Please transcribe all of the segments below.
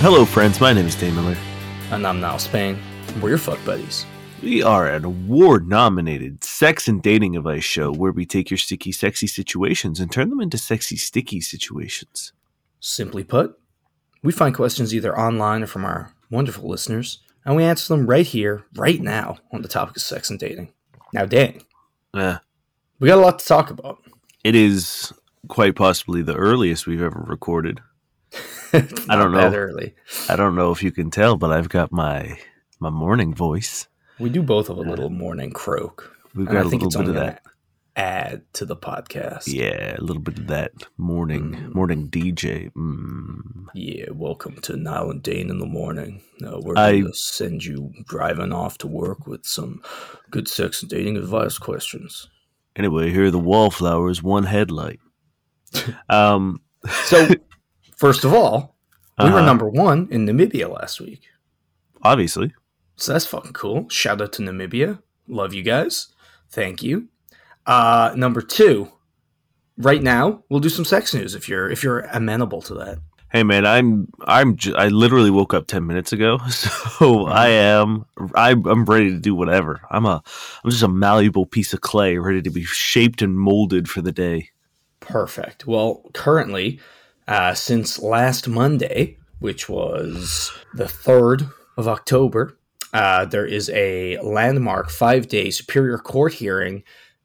Hello, friends. My name is Dane Miller. And I'm Niall Spain. We're your fuck buddies. We are an award nominated sex and dating advice show where we take your sticky, sexy situations and turn them into sexy, sticky situations. Simply put, we find questions either online or from our wonderful listeners, and we answer them right here, right now, on the topic of sex and dating. Now, Dane, we got a lot to talk about. it is quite possibly the earliest we've ever recorded. I don't know. early. I don't know if you can tell, but I've got my my morning voice. We do both have a little morning croak. We've got I a think little it's bit of that. add to the podcast. Yeah, a little bit of that morning Mm. morning DJ. Mm. Yeah, welcome to Niall and Dane in the morning. Uh, we're going to send you driving off to work with some good sex and dating advice questions. Anyway, here are the wallflowers, one headlight. Um, So, first of all, we were Uh-huh. number one in Namibia last week. obviously, So that's fucking cool. Shout out to Namibia. Love you guys. Thank you. Uh, number two, right now we'll do some sex news if you're if you're amenable to that. Hey man, I'm I'm j- I literally woke up ten minutes ago, so I am I, I'm ready to do whatever. I'm a I'm just a malleable piece of clay, ready to be shaped and molded for the day. Perfect. Well, currently, uh, since last Monday, which was the third of October, uh, there is a landmark five-day Superior Court hearing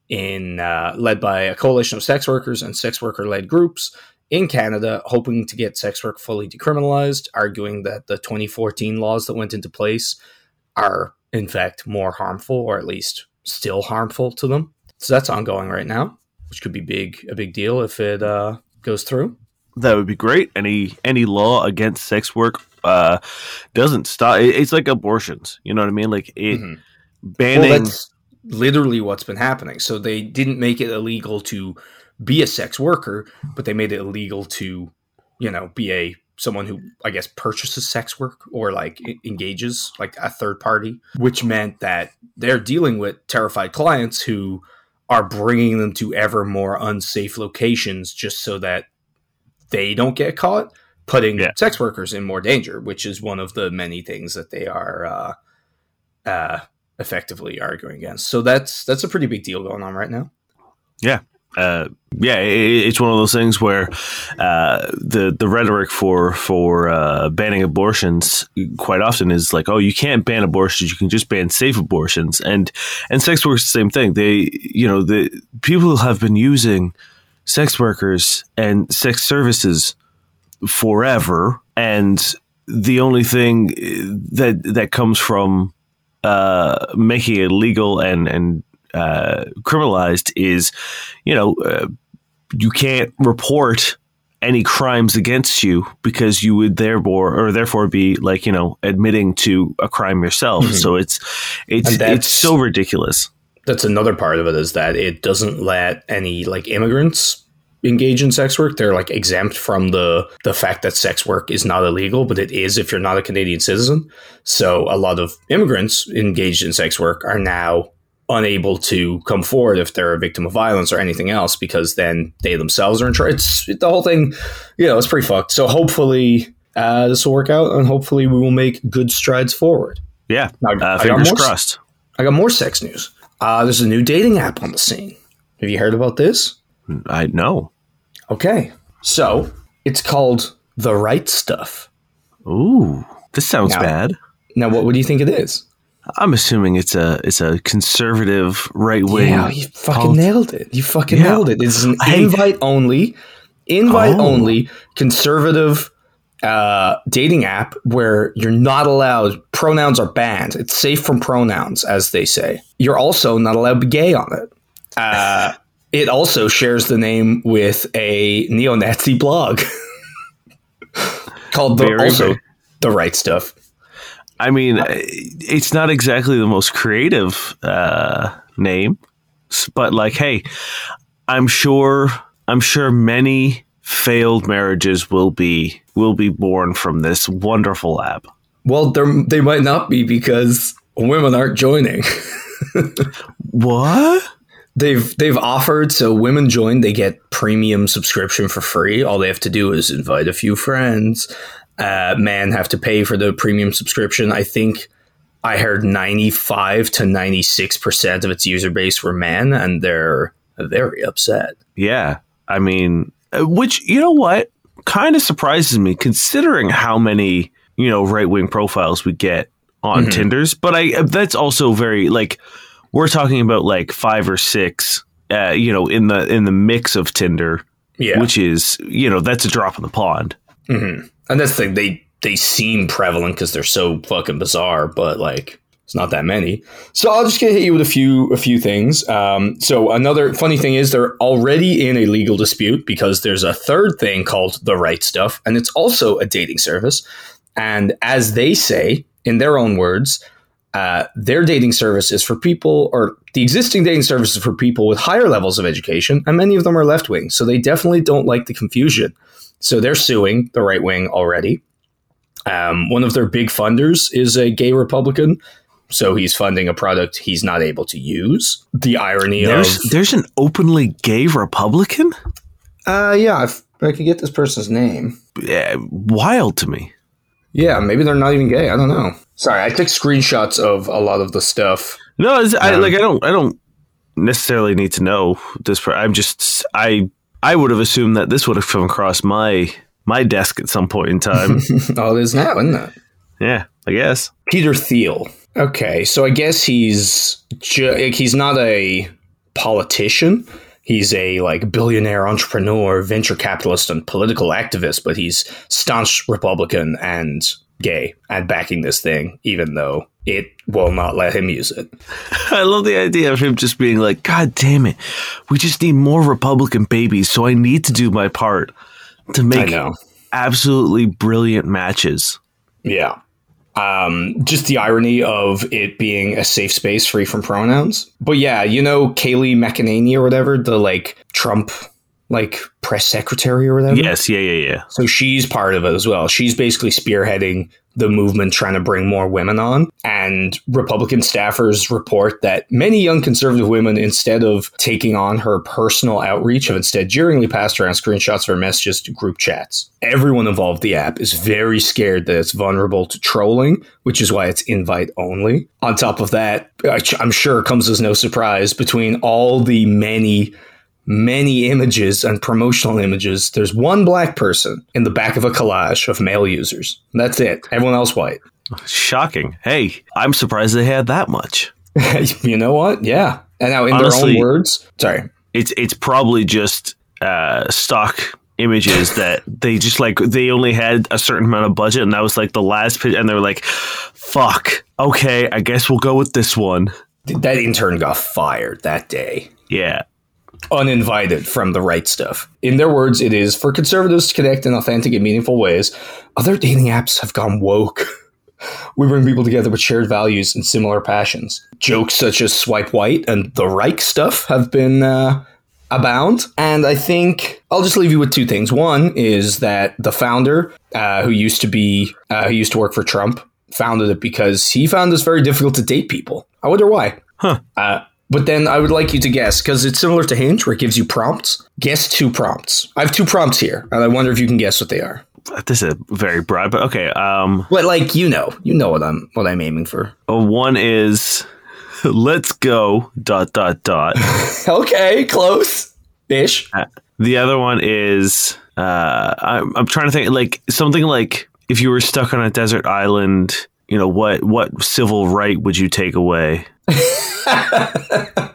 in uh, led by a coalition of sex workers and sex worker-led groups in Canada, hoping to get sex work fully decriminalized, arguing that the 2014 laws that went into place are in fact more harmful, or at least still harmful to them. So that's ongoing right now, which could be big a big deal if it uh, goes through. That would be great. Any any law against sex work uh, doesn't stop. it- It's like abortions. You know what I mean? Like it Mhm. banning. Well, that's literally what's been happening. So they didn't make it illegal to be a sex worker, but they made it illegal to, you know, be a someone who I guess purchases sex work or like engages like a third party, which meant that they're dealing with terrified clients who are bringing them to ever more unsafe locations just so that they don't get caught, putting Yeah. sex workers in more danger, which is one of the many things that they are uh, uh, effectively arguing against. So that's that's a pretty big deal going on right now. Yeah. Uh, yeah, i it's one of those things where uh, the the rhetoric for for uh, banning abortions quite often is like, oh, you can't ban abortions, you can just ban safe abortions, and and sex workers the same thing. They, you know, the people have been using sex workers and sex services forever, and the only thing that that comes from uh, making it legal and and uh, criminalized is, you know, uh, you can't report any crimes against you because you would therefore or therefore be like you know admitting to a crime yourself. Mhm. So it's it's it's so ridiculous. That's another part of it is that it doesn't let any like immigrants engage in sex work. They're like exempt from the the fact that sex work is not illegal, but it is if you're not a Canadian citizen. So a lot of immigrants engaged in sex work are now unable to come forward if they're a victim of violence or anything else because then they themselves are in trouble. It's the whole thing, you know, it's pretty fucked. So hopefully uh, this will work out and hopefully we will make good strides forward. Yeah, I- uh, fingers crossed. I got more sex news. Uh, there's a new dating app on the scene. Have you heard about this? I know. Okay. So it's called The Right Stuff. Ooh, this sounds Now- bad. Now, what, what do you think it is? I'm assuming it's a it's a conservative right wing. Yeah, you fucking polit- nailed it. You fucking Yeah. nailed it. It's an Hey. invite only, invite Oh. only conservative uh, dating app where you're not allowed, pronouns are banned. It's safe from pronouns, as they say. You're also not allowed to be gay on it. Uh, it also shares the name with a neo Nazi blog called the, Very, also very- The Right Stuff. I mean, it's not exactly the most creative uh, name, but like, hey, I'm sure I'm sure many failed marriages will be will be born from this wonderful app. Well, they might not be because women aren't joining. What? They've they've offered so women join, they get premium subscription for free. All they have to do is invite a few friends. Uh, men have to pay for the premium subscription. I think I heard ninety five to ninety six percent of its user base were men, and they're very upset. Yeah. I mean, uh, which you know what kind of surprises me considering how many, you know, right-wing profiles we get on Mhm. Tinders, but I that's also very like we're talking about like 5 or 6 uh, you know, in the in the mix of Tinder, Yeah, which is, you know, that's a drop in the pond. hmm and that's the thing. They they seem prevalent because they're so fucking bizarre, but like it's not that many. So I'll just get hit you with a few a few things. Um, so another funny thing is they're already in a legal dispute because there's a third thing called the right stuff, and it's also a dating service. And as they say in their own words, uh, their dating service is for people, or the existing dating service is for people with higher levels of education, and many of them are left wing. So they definitely don't like the confusion. So they're suing the right wing already. Um, one of their big funders is a gay Republican. So he's funding a product he's not able to use. The irony There's of there's an openly gay Republican? uh, yeah, if I could get this person's name. Yeah, wild to me. Yeah, maybe they're not even gay. I don't know. Sorry, I took screenshots of a lot of the stuff. No, it's, I Um, like I don't I don't necessarily need to know this. Per- I'm just I I would have assumed that this would have come across my my desk at some point in time. oh, it is now, isn't it? yeah, I guess. Peter Thiel. Okay, so I guess he's ju- like, he's not a politician. He's a like billionaire entrepreneur, venture capitalist, and political activist. But he's staunch Republican and gay, and backing this thing, even though it will not let him use it. I love the idea of him just being like, God damn it, we just need more Republican babies, so I need to do my part to make absolutely brilliant matches. Yeah. Um, just the irony of it being a safe space free from pronouns. But yeah, you know Kayleigh McEnany or whatever, the like Trump like press secretary or whatever. Yes, yeah, yeah, yeah. So she's part of it as well. She's basically spearheading the movement trying to bring more women on. And Republican staffers report that many young conservative women, instead of taking on her personal outreach, have instead jeeringly passed around screenshots of her messages to group chats. Everyone involved the app is very scared that it's vulnerable to trolling, which is why it's invite only. On top of that, I'm sure it comes as no surprise between all the many many images and promotional images, there's one black person in the back of a collage of male users. That's it. Everyone else white. Shocking. Hey, I'm surprised they had that much. you know what? Yeah. And now, in their own words, sorry. it's it's probably just uh, stock images that they just like they only had a certain amount of budget and that was like the last pitch and they were like fuck okay i guess we'll go with this one That intern got fired that day. yeah Uninvited from the right stuff. In their words, it is for conservatives to connect in authentic and meaningful ways. Other dating apps have gone woke. We bring people together with shared values and similar passions. Jokes such as swipe white and the Reich stuff have been uh, abound. And I think I'll just leave you with two things. One is that the founder, uh, who used to be, uh, who used to work for Trump, founded it because he found this very difficult to date people. I wonder why. Huh. Uh, but then I would like you to guess because it's similar to Hinge, where it gives you prompts. Guess two prompts. I have two prompts here, and I wonder if you can guess what they are. this is very broad but okay um But like you know, you know what I'm what I'm aiming for. uh, one is let's go dot dot dot okay, close ish. the other one is uh I'm, I'm trying to think like something like if you were stuck on a desert island you know what what civil right would you take away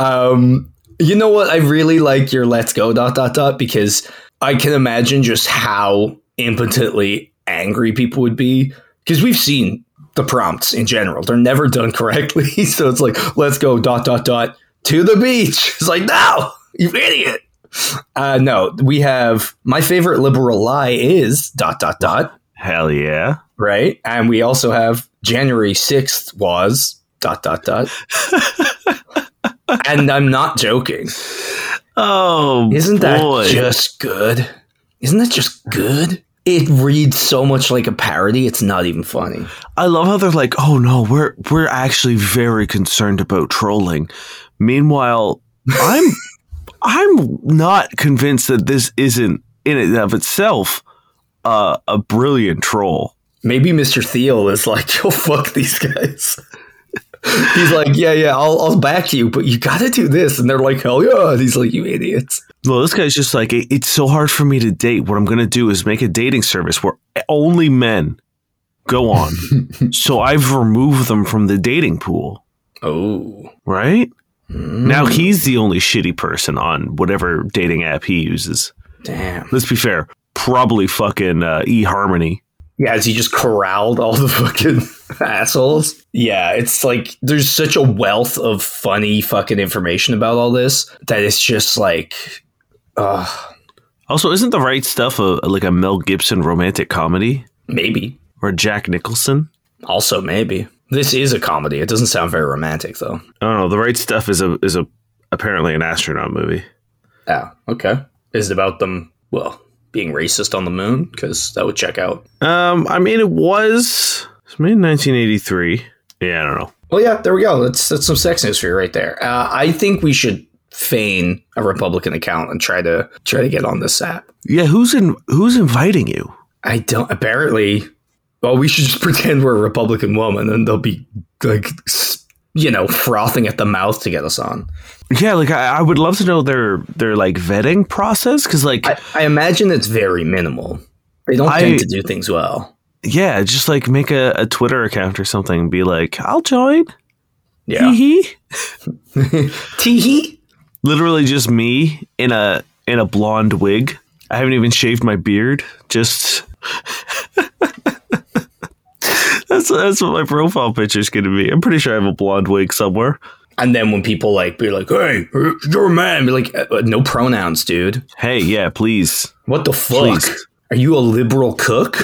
Um, you know what? I really like your "Let's Go" dot dot dot because I can imagine just how impotently angry people would be because we've seen the prompts in general; they're never done correctly. so it's like "Let's go" dot dot dot to the beach. It's like no, you idiot. Uh, no, we have my favorite liberal lie is dot dot dot hell yeah right, and we also have January sixth was dot dot dot. and I'm not joking. Oh, Isn't that boy. just good? Isn't that just good? It reads so much like a parody. It's not even funny. I love how they're like, "Oh no, we're we're actually very concerned about trolling." Meanwhile, I'm I'm not convinced that this isn't in and of itself uh, a brilliant troll. Maybe Mr. Thiel is like, yo, fuck these guys. He's like, yeah, yeah, I'll, I'll back you, but you got to do this. And they're like, hell yeah. And he's like, you idiots. Well, this guy's just like, it's so hard for me to date. What I'm going to do is make a dating service where only men go on. so I've removed them from the dating pool, Oh, right? Now he's the only shitty person on whatever dating app he uses. damn. Let's be fair. Probably fucking uh, eHarmony. Yeah, as he just corralled all the fucking assholes. Yeah, it's like there's such a wealth of funny fucking information about all this that it's just like, uh, Also, isn't the right stuff a, like a Mel Gibson romantic comedy maybe. or Jack Nicholson? Also, maybe. This is a comedy. It doesn't sound very romantic, though. I don't know. The right stuff is a is a apparently an astronaut movie. Oh, okay. Is it about them, well, being racist on the moon? Because that would check out. Um, I mean, it was it's made in 1983. Yeah, I don't know. Well, yeah, there we go. That's, that's some sex news for you right there. Uh, I think we should feign a Republican account and try to try to get on this app. Yeah, who's in who's inviting you? I don't. Apparently, well, we should just pretend we're a Republican woman, and they'll be like, s- you know, frothing at the mouth to get us on. Yeah, like I, I would love to know their their like vetting process because like I, I imagine it's very minimal. They don't I- tend to do things well. yeah, just like make a, a Twitter account or something and be like, I'll join. Yeah. Hee hee. Tee Literally just me in a in a blonde wig. I haven't even shaved my beard. Just that's that's what my profile picture is going to be. I'm pretty sure I have a blonde wig somewhere. And then when people like be like, "Hey, you're a man," be like, uh, "No pronouns, dude. Hey, yeah, please. What the fuck? Please. Are you a liberal cook?"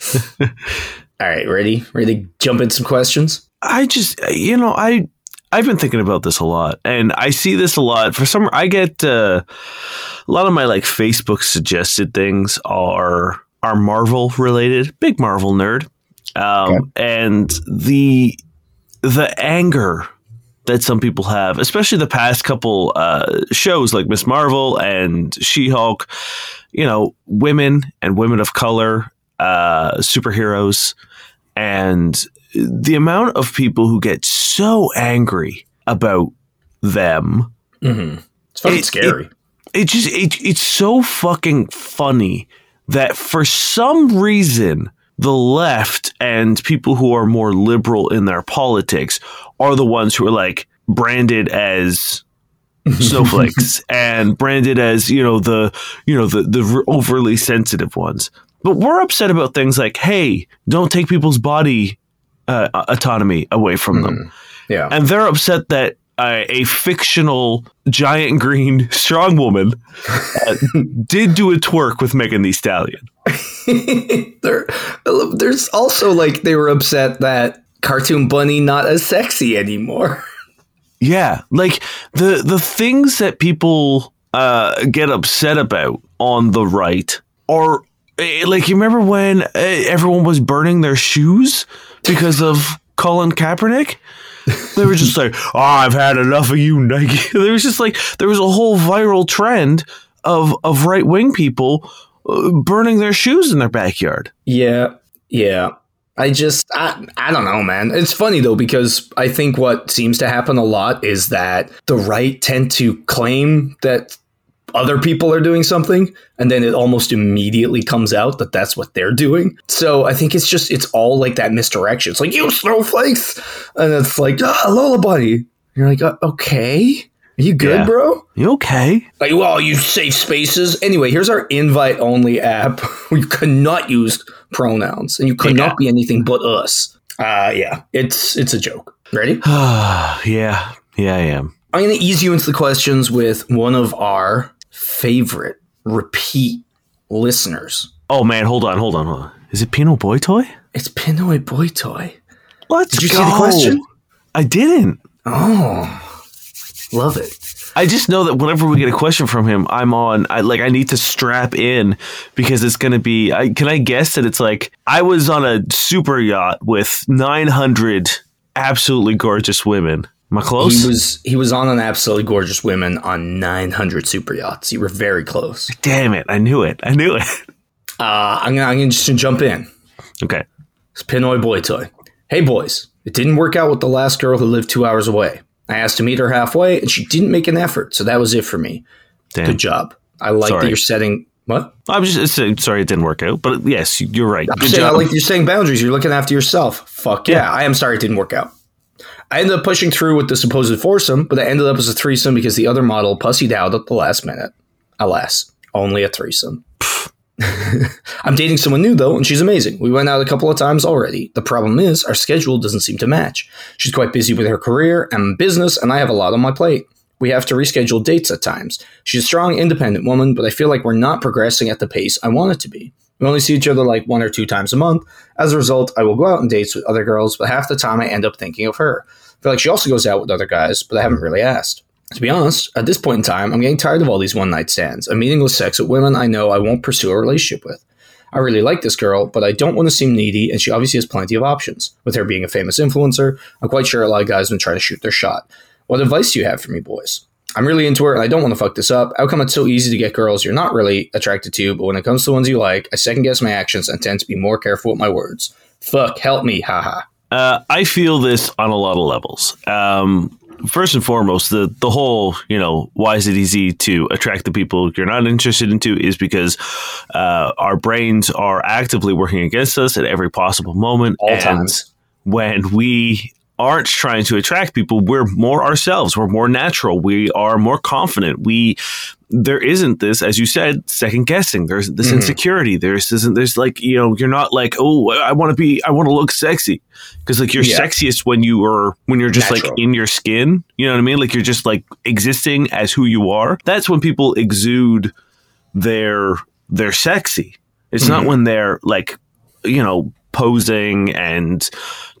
All right, ready? Ready to jump in some questions? I just you know I I've been thinking about this a lot, and I see this a lot. For some, I get uh, a lot of my like Facebook suggested things are are Marvel related. Big Marvel nerd, um, and the the anger that some people have, especially the past couple uh, shows like Miss Marvel and She Hulk. You know, women and women of color, uh, superheroes, and the amount of people who get so angry about them Mm-hmm. It's fucking It- scary. it just it, it's so fucking funny that for some reason the left and people who are more liberal in their politics are the ones who are like branded as snowflakes and branded as you know the you know the the overly sensitive ones. But we're upset about things like hey don't take people's body uh, autonomy away from them. Yeah. and they're upset that uh, a fictional giant green strong woman uh, did do a twerk with Megan Thee Stallion. there, there's also like they were upset that cartoon bunny not as sexy anymore. Yeah, like the the things that people uh, get upset about on the right are eh, like you remember when uh, everyone was burning their shoes because of Colin Kaepernick. They were just like, "Oh, I've had enough of you, Nike." There was just like there was a whole viral trend of of right wing people uh, burning their shoes in their backyard. Yeah, yeah. I just, I, I don't know, man. It's funny though because I think what seems to happen a lot is that the right tend to claim that other people are doing something, and then it almost immediately comes out that that's what they're doing. So I think it's just, it's all like that misdirection. It's like you snowflakes, and it's like ah, Lola Bunny. You're like, uh, okay, are you good, Yeah. bro? You okay? Like, well, you safe spaces. Anyway, here's our invite only app. you cannot use pronouns and you cannot Yeah. be anything but us. Uh yeah. It's it's a joke. Ready? yeah, yeah, I am. I'm gonna ease you into the questions with one of our favorite repeat listeners. Oh man, hold on, hold on, hold on. Is it Pinoy Boy Toy? It's Pinoy Boy Toy. Let's Did you go. see the question? I didn't. Oh. Love it. I just know that whenever we get a question from him, I'm on. I like I need to strap in because it's going to be. I, can I guess that it's like I was on a super yacht with 900 absolutely gorgeous women. Am I close? He was he was on an absolutely gorgeous women on 900 super yachts. You were very close. Damn it! I knew it. I knew it. Uh, I'm gonna, I'm gonna just jump in. Okay. It's Pinoy Boy Toy. Hey boys, it didn't work out with the last girl who lived two hours away. I asked to meet her halfway, and she didn't make an effort, so that was it for me. Damn. Good job. I like Sorry. that you're setting what? I'm just sorry it didn't work out, but yes, you're right. I'm Good saying I job. like you're setting boundaries. You're looking after yourself. Fuck yeah. I am sorry it didn't work out. I ended up pushing through with the supposed foursome, but it ended up as a threesome because the other model pussied out at the last minute. Alas, only a threesome. I'm dating someone new though, and she's amazing. We went out a couple of times already. The problem is our schedule doesn't seem to match. She's quite busy with her career and business, and I have a lot on my plate. We have to reschedule dates at times. She's a strong, independent woman, but I feel like we're not progressing at the pace I want it to be. We only see each other like one or two times a month. As a result, I will go out on dates with other girls, but half the time I end up thinking of her. I feel like she also goes out with other guys, but I haven't really asked. To be honest, at this point in time, I'm getting tired of all these one night stands and meaningless sex with women I know I won't pursue a relationship with. I really like this girl, but I don't want to seem needy, and she obviously has plenty of options. With her being a famous influencer, I'm quite sure a lot of guys have been trying to shoot their shot. What advice do you have for me, boys? I'm really into her, and I don't want to fuck this up. How come it's so easy to get girls you're not really attracted to, but when it comes to the ones you like, I second guess my actions and tend to be more careful with my words. Fuck, help me, haha. Uh, I feel this on a lot of levels. Um, first and foremost, the the whole you know why is it easy to attract the people you're not interested into is because uh, our brains are actively working against us at every possible moment. All times. when we aren't trying to attract people, we're more ourselves. We're more natural. We are more confident. We there isn't this, as you said, second guessing. There's this Mhm. insecurity. There's isn't there's like you know you're not like oh I want to be I want to look sexy because like you're Yeah. sexiest when you are when you're just like in your skin. You know what I mean? Like you're just like existing as who you are. That's when people exude their their sexy. It's not Mhm. when they're like you know posing and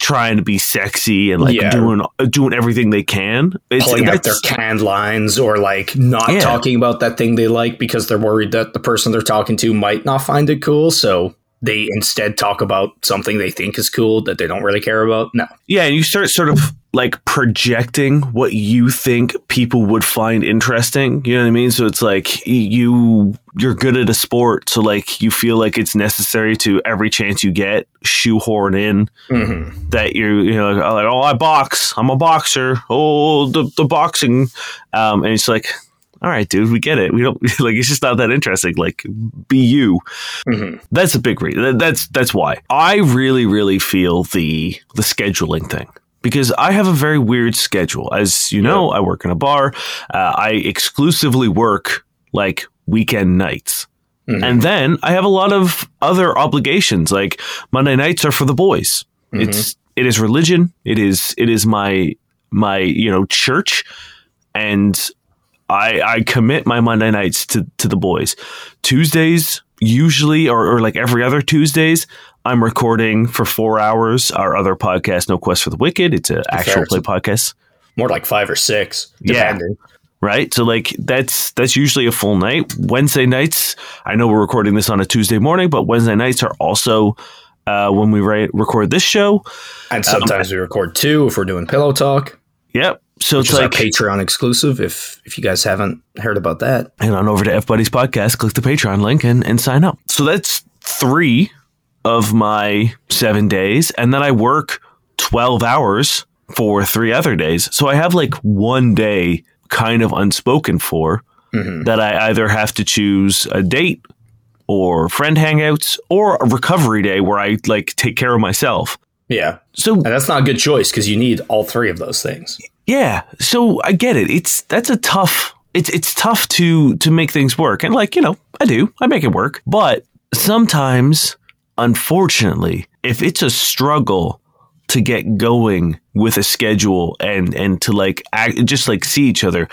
trying to be sexy and like Yeah. doing doing everything they can. It's, Pulling out their canned lines or like not Yeah. talking about that thing they like because they're worried that the person they're talking to might not find it cool. So they instead talk about something they think is cool that they don't really care about. No. Yeah, and you start sort of like projecting what you think people would find interesting. You know what I mean? So it's like you you're good at a sport, so like you feel like it's necessary to every chance you get shoehorn in Mm-hmm. that you're you know like, oh I box, I'm a boxer. Oh the the boxing, um, and it's like. All right, dude, we get it. We don't like it's just not that interesting. Like, be you. Mm-hmm. That's a big reason. That's that's why I really really feel the the scheduling thing because I have a very weird schedule. As you know, I work in a bar. Uh, I exclusively work like weekend nights. Mhm. And then I have a lot of other obligations. Like Monday nights are for the boys. It's it is religion. It is it is my my you know church, and I I commit my Monday nights to to the boys. Tuesdays usually or, or like every other Tuesdays. I'm recording for four hours our other podcast, No Quest for the Wicked. It's an actual play podcast More like five or six, Yeah. right? So like that's that's usually a full night. Wednesday nights, I know we're recording this on a Tuesday morning, but Wednesday nights are also uh, when we write, record this show. And sometimes we record two if we're doing pillow talk, Yep. So which it's is like our Patreon exclusive. If if you guys haven't heard about that, head on over to F Buddies Podcast, click the Patreon link, and, and sign up. So that's three of my seven days, and then I work twelve hours for three other days. So I have like one day kind of unspoken for Mhm. that I either have to choose a date or friend hangouts or a recovery day where I like take care of myself. Yeah, So and that's not a good choice because you need all three of those things. yeah, so I get it. It's that's a tough. It's it's tough to to make things work, and like you know, I do. I make it work, but sometimes, unfortunately, if it's a struggle to get going with a schedule and and to like act, just like see each other,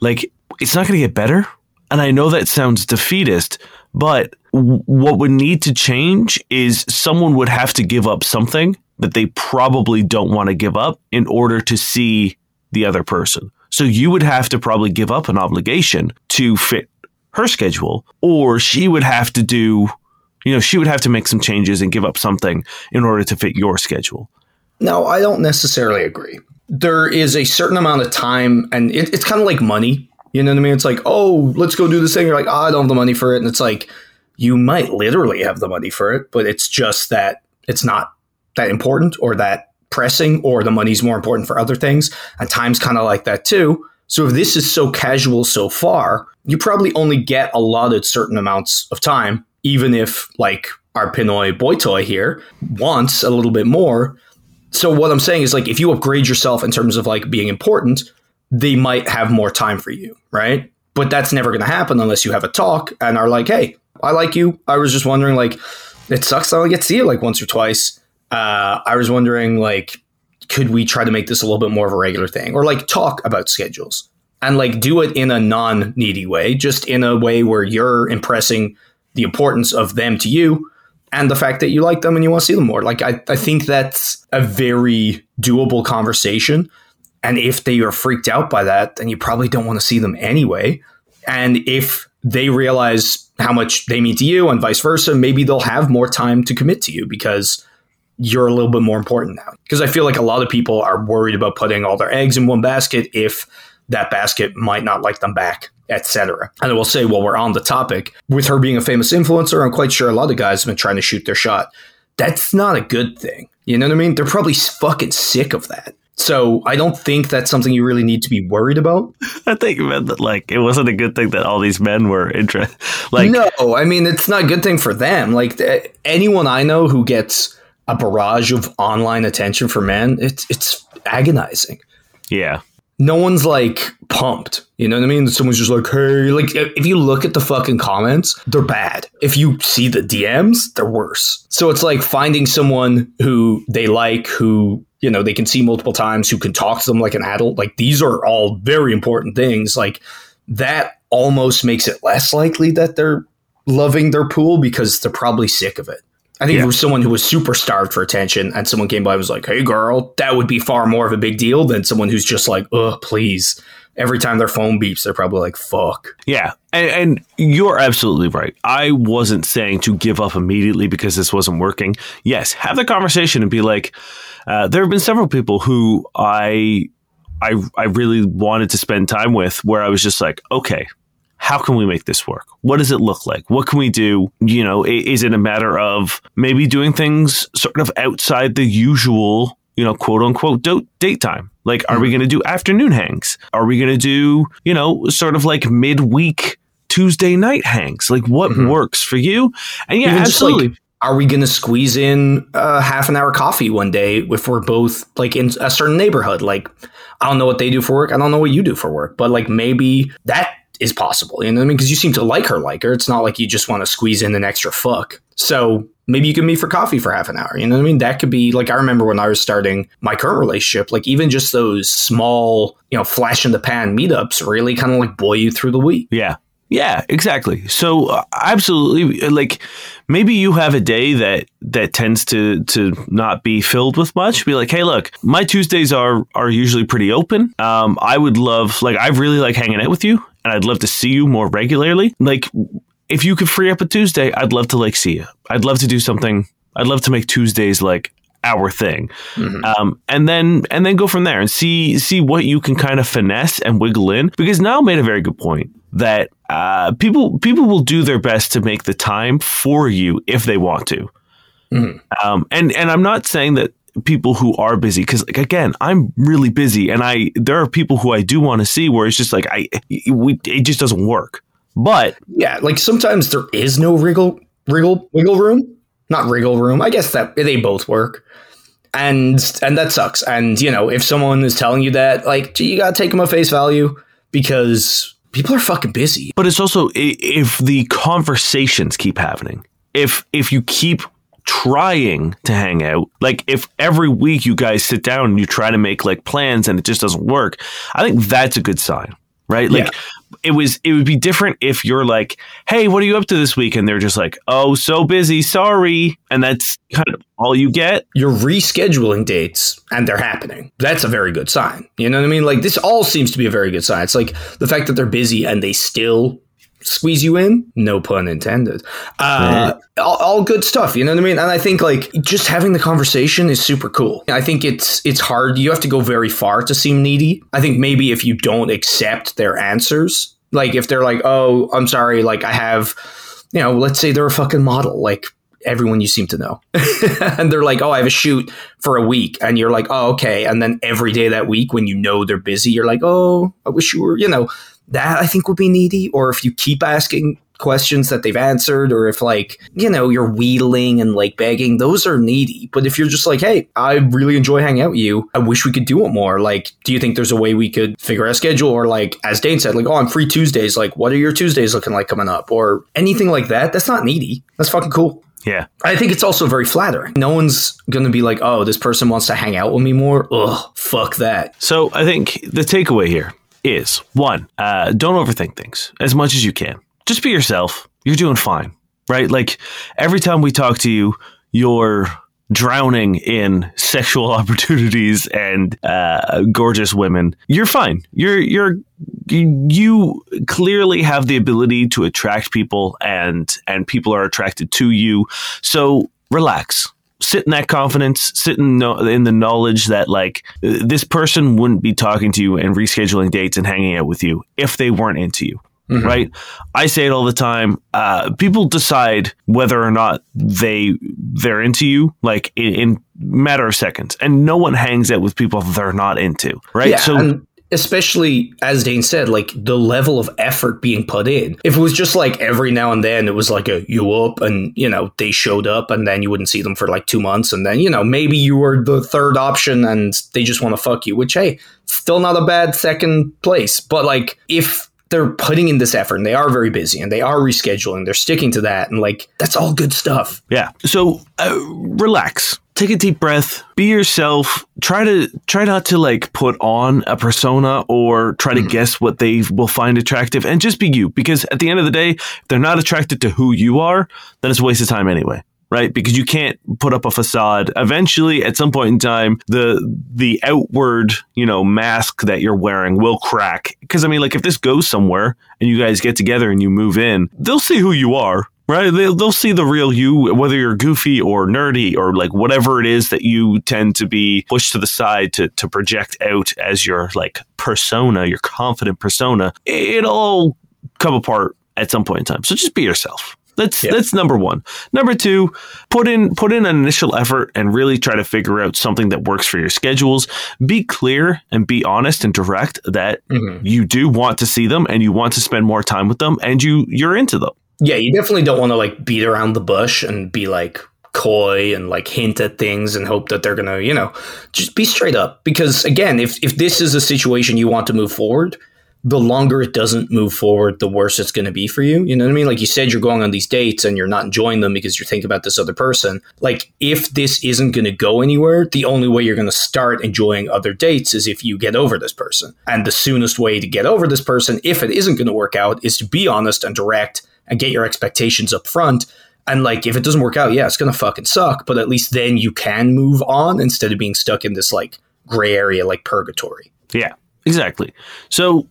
like it's not going to get better. And I know that sounds defeatist, but what would need to change is someone would have to give up something that they probably don't want to give up in order to see the other person. So you would have to probably give up an obligation to fit her schedule, or she would have to do, you know, she would have to make some changes and give up something in order to fit your schedule. No, I don't necessarily agree. There is a certain amount of time, and it, it's kind of like money. You know what I mean? It's like, oh, let's go do this thing. You're like, oh, I don't have the money for it. And it's like, you might literally have the money for it, but it's just that it's not that important or that pressing, or the money's more important for other things. And time's kind of like that too. So if this is so casual so far, you probably only get allotted certain amounts of time, even if, like, our Pinoy boy toy here wants a little bit more. So what I'm saying is like if you upgrade yourself in terms of like being important, they might have more time for you, right? But that's never going to happen unless you have a talk and are like, "Hey, I like you. I was just wondering like it sucks I only get to see you like once or twice. Uh, I was wondering like could we try to make this a little bit more of a regular thing or like talk about schedules and like do it in a non-needy way, just in a way where you're impressing the importance of them to you and the fact that you like them and you want to see them more. Like I, I think that's a very doable conversation. And if they are freaked out by that, then you probably don't want to see them anyway. And if they realize how much they mean to you and vice versa, maybe they'll have more time to commit to you because you're a little bit more important now. Because I feel like a lot of people are worried about putting all their eggs in one basket if that basket might not like them back, etc. And I will say, while we're on the topic, with her being a famous influencer, I'm quite sure a lot of guys have been trying to shoot their shot. That's not a good thing. You know what I mean? They're probably fucking sick of that. So I don't think that's something you really need to be worried about. I think meant that like it wasn't a good thing that all these men were interested. Like no, I mean it's not a good thing for them. Like th- anyone I know who gets a barrage of online attention for men, it's it's agonizing. yeah, No one's like pumped. You know what I mean? Someone's just like, hey, like if you look at the fucking comments, they're bad. If you see the DMs, they're worse. So it's like finding someone who they like, who you know they can see multiple times, who can talk to them like an adult. Like these are all very important things. Like that almost makes it less likely that they're loving their pool because they're probably sick of it. I think if Yeah. it was someone who was super starved for attention and someone came by and was like, hey, girl, that would be far more of a big deal than someone who's just like, ugh, please. Every time their phone beeps, they're probably like, fuck. Yeah, and, and you're absolutely right. I wasn't saying to give up immediately because this wasn't working. Yes, have the conversation and be like, uh, there have been several people who I, I, I really wanted to spend time with, where I was just like, okay, how can we make this work? What does it look like? What can we do? You know, is it a matter of maybe doing things sort of outside the usual, you know, quote unquote do- date time? Like, are we going to do afternoon hangs? Are we going to do, you know, sort of like midweek Tuesday night hangs? Like, what Mhm. works for you? And yeah, Even just, like, absolutely. Are we going to squeeze in a half an hour coffee one day if we're both like in a certain neighborhood? Like, I don't know what they do for work. I don't know what you do for work, but like maybe that is possible. You know I mean? Because you seem to like her, like her. It's not like you just want to squeeze in an extra fuck. So maybe you can meet for coffee for half an hour. You know what I mean? That could be like I remember when I was starting my current relationship, like even just those small, you know, flash in the pan meetups really kind of like buoy you through the week. Yeah. Yeah, exactly. So uh, absolutely like maybe you have a day that that tends to to not be filled with much. Be like, "Hey, look, my Tuesdays are are usually pretty open. Um I would love like I really like hanging out with you and I'd love to see you more regularly. Like if you could free up a Tuesday, I'd love to like see you. I'd love to do something. I'd love to make Tuesdays like our thing. Um, and then and then go from there and see see what you can kind of finesse and wiggle in. Because Niall made a very good point that uh, people people will do their best to make the time for you if they want to. Mhm. Um, and and I'm not saying that people who are busy because like again I'm really busy and I there are people who I do want to see where it's just like I we it just doesn't work. But Yeah, like sometimes there is no wriggle wriggle wiggle room. Not wriggle room. I guess that they both work. And and that sucks. And you know, if someone is telling you that, like, gee, you gotta take them at face value because people are fucking busy. but it's also if the conversations keep happening if if you keep trying to hang out like if every week you guys sit down and you try to make like plans and it just doesn't work i think that's a good sign right? Like Yeah. it was it would be different if you're like, "Hey, what are you up to this week?" and they're just like, "Oh, so busy, sorry." And that's kind of all you get. You're rescheduling dates and they're happening. That's a very good sign. You know what I mean? Like this all seems to be a very good sign. It's like the fact that they're busy and they still squeeze you in, no pun intended. Uh, all, all good stuff. You know what I mean? And I think like just having the conversation is super cool. I think it's it's hard. You have to go very far to seem needy. I think maybe if you don't accept their answers, like if they're like, "Oh, I'm sorry, like I have," you know, let's say they're a fucking model, like everyone you seem to know. and they're like, oh, I have a shoot for a week. And you're like, oh, okay. And then every day that week, when you know they're busy, you're like, oh, I wish you were, you know, that I think would be needy. Or if you keep asking questions that they've answered, or if like, you know, you're wheedling and like begging, those are needy. But if you're just like, hey, I really enjoy hanging out with you, I wish we could do it more. Like, do you think there's a way we could figure out a schedule? Or like, as Dane said, like, oh, I'm free Tuesdays. Like, what are your Tuesdays looking like coming up? Or anything like that. That's not needy. That's fucking cool. Yeah. I think it's also very flattering. No one's going to be like, oh, this person wants to hang out with me more. Ugh, fuck that. So I think the takeaway here is one, uh, don't overthink things as much as you can. Just be yourself. You're doing fine, right? Like every time we talk to you, you're drowning in sexual opportunities and uh, gorgeous women. You're fine. You're you're you clearly have the ability to attract people and and people are attracted to you. So relax. Sit in that confidence, sit in, no, in the knowledge that like this person wouldn't be talking to you and rescheduling dates and hanging out with you if they weren't into you right? I say it all the time. Uh, people decide whether or not they they're into you, like in, in matter of seconds, and no one hangs out with people they're not into, right? Yeah, so and especially as Dane said, like the level of effort being put in. If it was just like every now and then, it was like a you up, and you know they showed up, and then you wouldn't see them for like two months, and then you know maybe you were the third option, and they just want to fuck you. Which hey, still not a bad second place, but like if they're putting in this effort and they are very busy and they are rescheduling they're sticking to that and like that's all good stuff yeah, so uh, relax. Take a deep breath. Be yourself. Try to try not to like put on a persona or try to hmm. guess what they will find attractive, and just be you. Because at the end of the day, if they're not attracted to who you are, then it's a waste of time anyway. right? Because you can't put up a facade. Eventually, at some point in time, the the outward, you know, mask that you're wearing will crack. Because I mean, like if this goes somewhere and you guys get together and you move in, they'll see who you are. Right, they'll, they'll see the real you, whether you're goofy or nerdy or like whatever it is that you tend to be pushed to the side to to project out as your like persona, your confident persona. It'll all come apart at some point in time. So just be yourself. That's Yeah. that's number one. Number two, put in put in an initial effort and really try to figure out something that works for your schedules. Be clear and be honest and direct that Mhm. you do want to see them and you want to spend more time with them and you you're into them. Yeah, you definitely don't want to like beat around the bush and be like coy and like hint at things and hope that they're gonna, you know, just be straight up. Because again, if if this is a situation you want to move forward, the longer it doesn't move forward, the worse it's going to be for you. You know what I mean? Like you said, you're going on these dates and you're not enjoying them because you're thinking about this other person. Like if this isn't going to go anywhere, the only way you're going to start enjoying other dates is if you get over this person. And the soonest way to get over this person, if it isn't going to work out, is to be honest and direct and get your expectations up front. And like, if it doesn't work out, yeah, it's to fucking suck. But at least then you can move on instead of being stuck in this like gray area, like purgatory. Yeah, exactly. So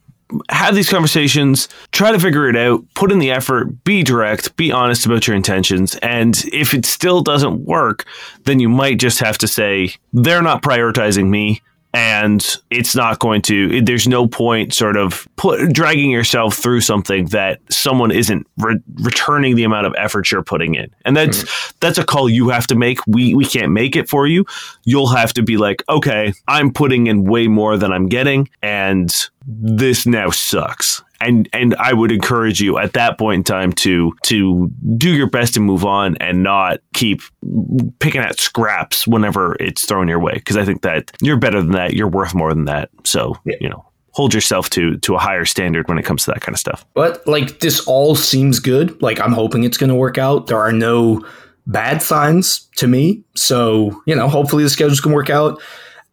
have these conversations, try to figure it out, put in the effort, be direct, be honest about your intentions. And if it still doesn't work, then you might just have to say, they're not prioritizing me. And it's not going to, there's no point sort of put, dragging yourself through something that someone isn't re- returning the amount of effort you're putting in. And that's, hmm. that's a call you have to make. We, we can't make it for you. You'll have to be like, okay, I'm putting in way more than I'm getting. And this now sucks. And and I would encourage you at that point in time to to do your best to move on and not keep picking at scraps whenever it's thrown your way because I think that you're better than that. You're worth more than that. So Yeah. you know, hold yourself to to a higher standard when it comes to that kind of stuff. But like this all seems good. Like I'm hoping it's going to work out. There are no bad signs to me. So, you know, hopefully the schedules can work out.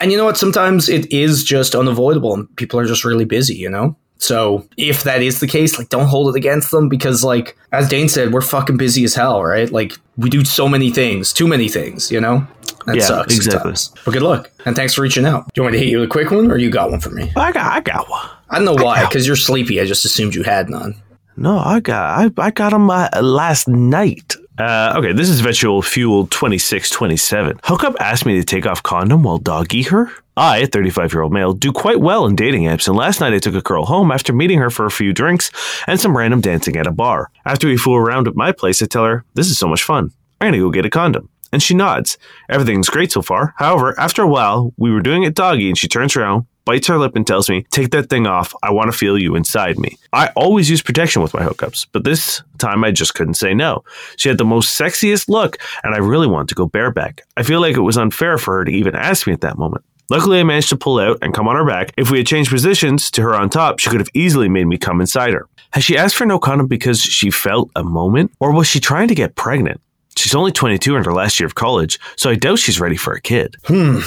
And you know what? Sometimes it is just unavoidable and people are just really busy, you know? So if that is the case, like don't hold it against them because like as Dane said, we're fucking busy as hell, right? Like we do so many things, too many things, you know? That Yeah, sucks exactly. sometimes. But good luck. And thanks for reaching out. Do you want me to hit you with a quick one or you got one for me? I got I got one. I don't know why, because you're sleepy. I just assumed you had none. No, I got I, I got them uh, last night. Uh, okay, this is Vegetable Fuel 2627. Hookup asked me to take off condom while doggy her. I, a 35 year old male, do quite well in dating apps, and last night I took a girl home after meeting her for a few drinks and some random dancing at a bar. After we fool around at my place, I tell her, This is so much fun. I'm gonna go get a condom. And she nods. Everything's great so far. However, after a while, we were doing it doggy, and she turns around, bites her lip, and tells me, Take that thing off. I want to feel you inside me. I always use protection with my hookups, but this time I just couldn't say no. She had the most sexiest look, and I really wanted to go bareback. I feel like it was unfair for her to even ask me at that moment. Luckily, I managed to pull out and come on her back. If we had changed positions to her on top, she could have easily made me come inside her. Has she asked for no condom because she felt a moment, or was she trying to get pregnant? She's only 22 in her last year of college, so I doubt she's ready for a kid. Hmm.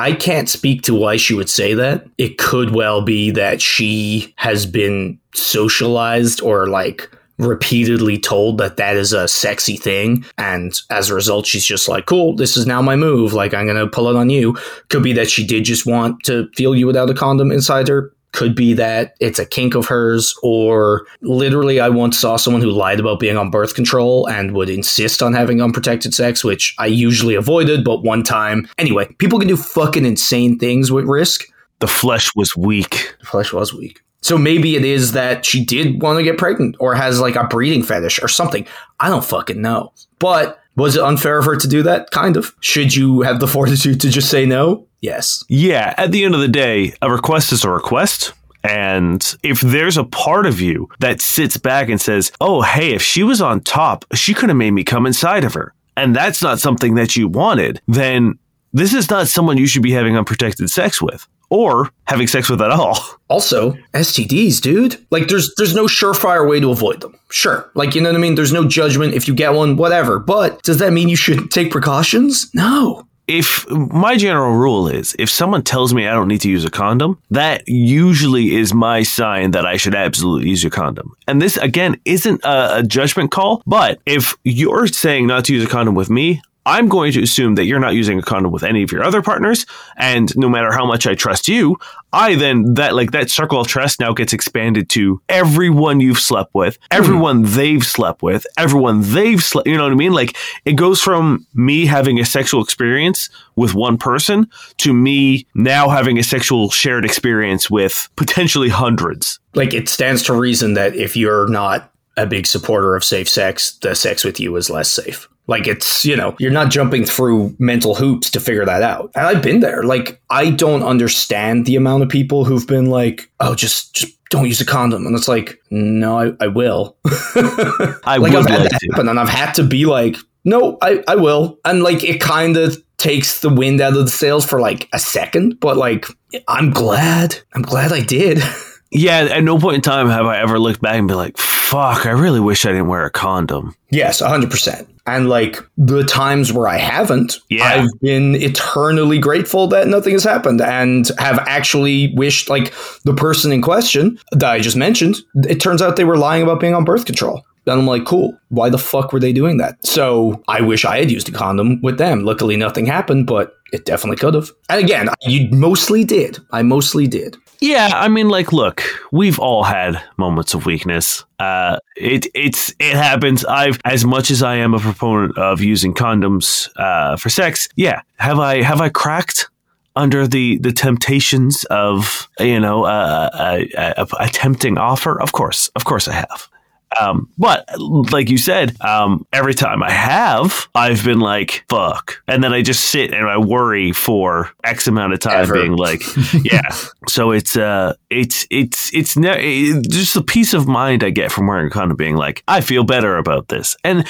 I can't speak to why she would say that. It could well be that she has been socialized or like repeatedly told that that is a sexy thing. And as a result, she's just like, cool, this is now my move. Like, I'm to pull it on you. Could be that she did just want to feel you without a condom inside her. Could be that it's a kink of hers, or literally, I once saw someone who lied about being on birth control and would insist on having unprotected sex, which I usually avoided, but one time. Anyway, people can do fucking insane things with risk. The flesh was weak. The flesh was weak. So maybe it is that she did want to get pregnant or has like a breeding fetish or something. I don't fucking know. But was it unfair of her to do that? Kind of. Should you have the fortitude to just say no? Yes. Yeah, at the end of the day, a request is a request. And if there's a part of you that sits back and says, oh, hey, if she was on top, she could have made me come inside of her, and that's not something that you wanted, then this is not someone you should be having unprotected sex with or having sex with at all. Also, STDs, dude. Like there's there's no surefire way to avoid them. Sure. Like you know what I mean? There's no judgment if you get one, whatever. But does that mean you shouldn't take precautions? No. If my general rule is if someone tells me I don't need to use a condom, that usually is my sign that I should absolutely use a condom. And this again isn't a, a judgment call, but if you're saying not to use a condom with me, I'm going to assume that you're not using a condom with any of your other partners, and no matter how much I trust you, I then that like that circle of trust now gets expanded to everyone you've slept with, hmm. everyone they've slept with, everyone they've slept. You know what I mean? Like it goes from me having a sexual experience with one person to me now having a sexual shared experience with potentially hundreds. Like it stands to reason that if you're not a big supporter of safe sex, the sex with you is less safe. Like it's, you know, you're not jumping through mental hoops to figure that out. And I've been there. Like I don't understand the amount of people who've been like, "Oh, just just don't use a condom." And it's like, "No, I, I will." I like would I've had like that to. happen and I've had to be like, "No, I I will." And like it kind of takes the wind out of the sails for like a second, but like I'm glad. I'm glad I did. Yeah, at no point in time have I ever looked back and be like, "Fuck, I really wish I didn't wear a condom." Yes, 100%. And like the times where I haven't, Yeah. I've been eternally grateful that nothing has happened and have actually wished, like, the person in question that I just mentioned, it turns out they were lying about being on birth control. And I'm like, cool. Why the fuck were they doing that? So I wish I had used a condom with them. Luckily, nothing happened, but it definitely could have. And again, you mostly did. I mostly did. Yeah, I mean, like, look, we've all had moments of weakness. Uh, it it's it happens. I've as much as I am a proponent of using condoms uh, for sex. Yeah, have I have I cracked under the the temptations of you know uh, a, a, a tempting offer? Of course, of course, I have. Um, but like you said, um, every time I have, I've been like, fuck. And then I just sit and I worry for X amount of time Ever. being like, yeah. So it's, uh, it's, it's, it's ne- it, just the peace of mind I get from wearing a condom being like, I feel better about this. And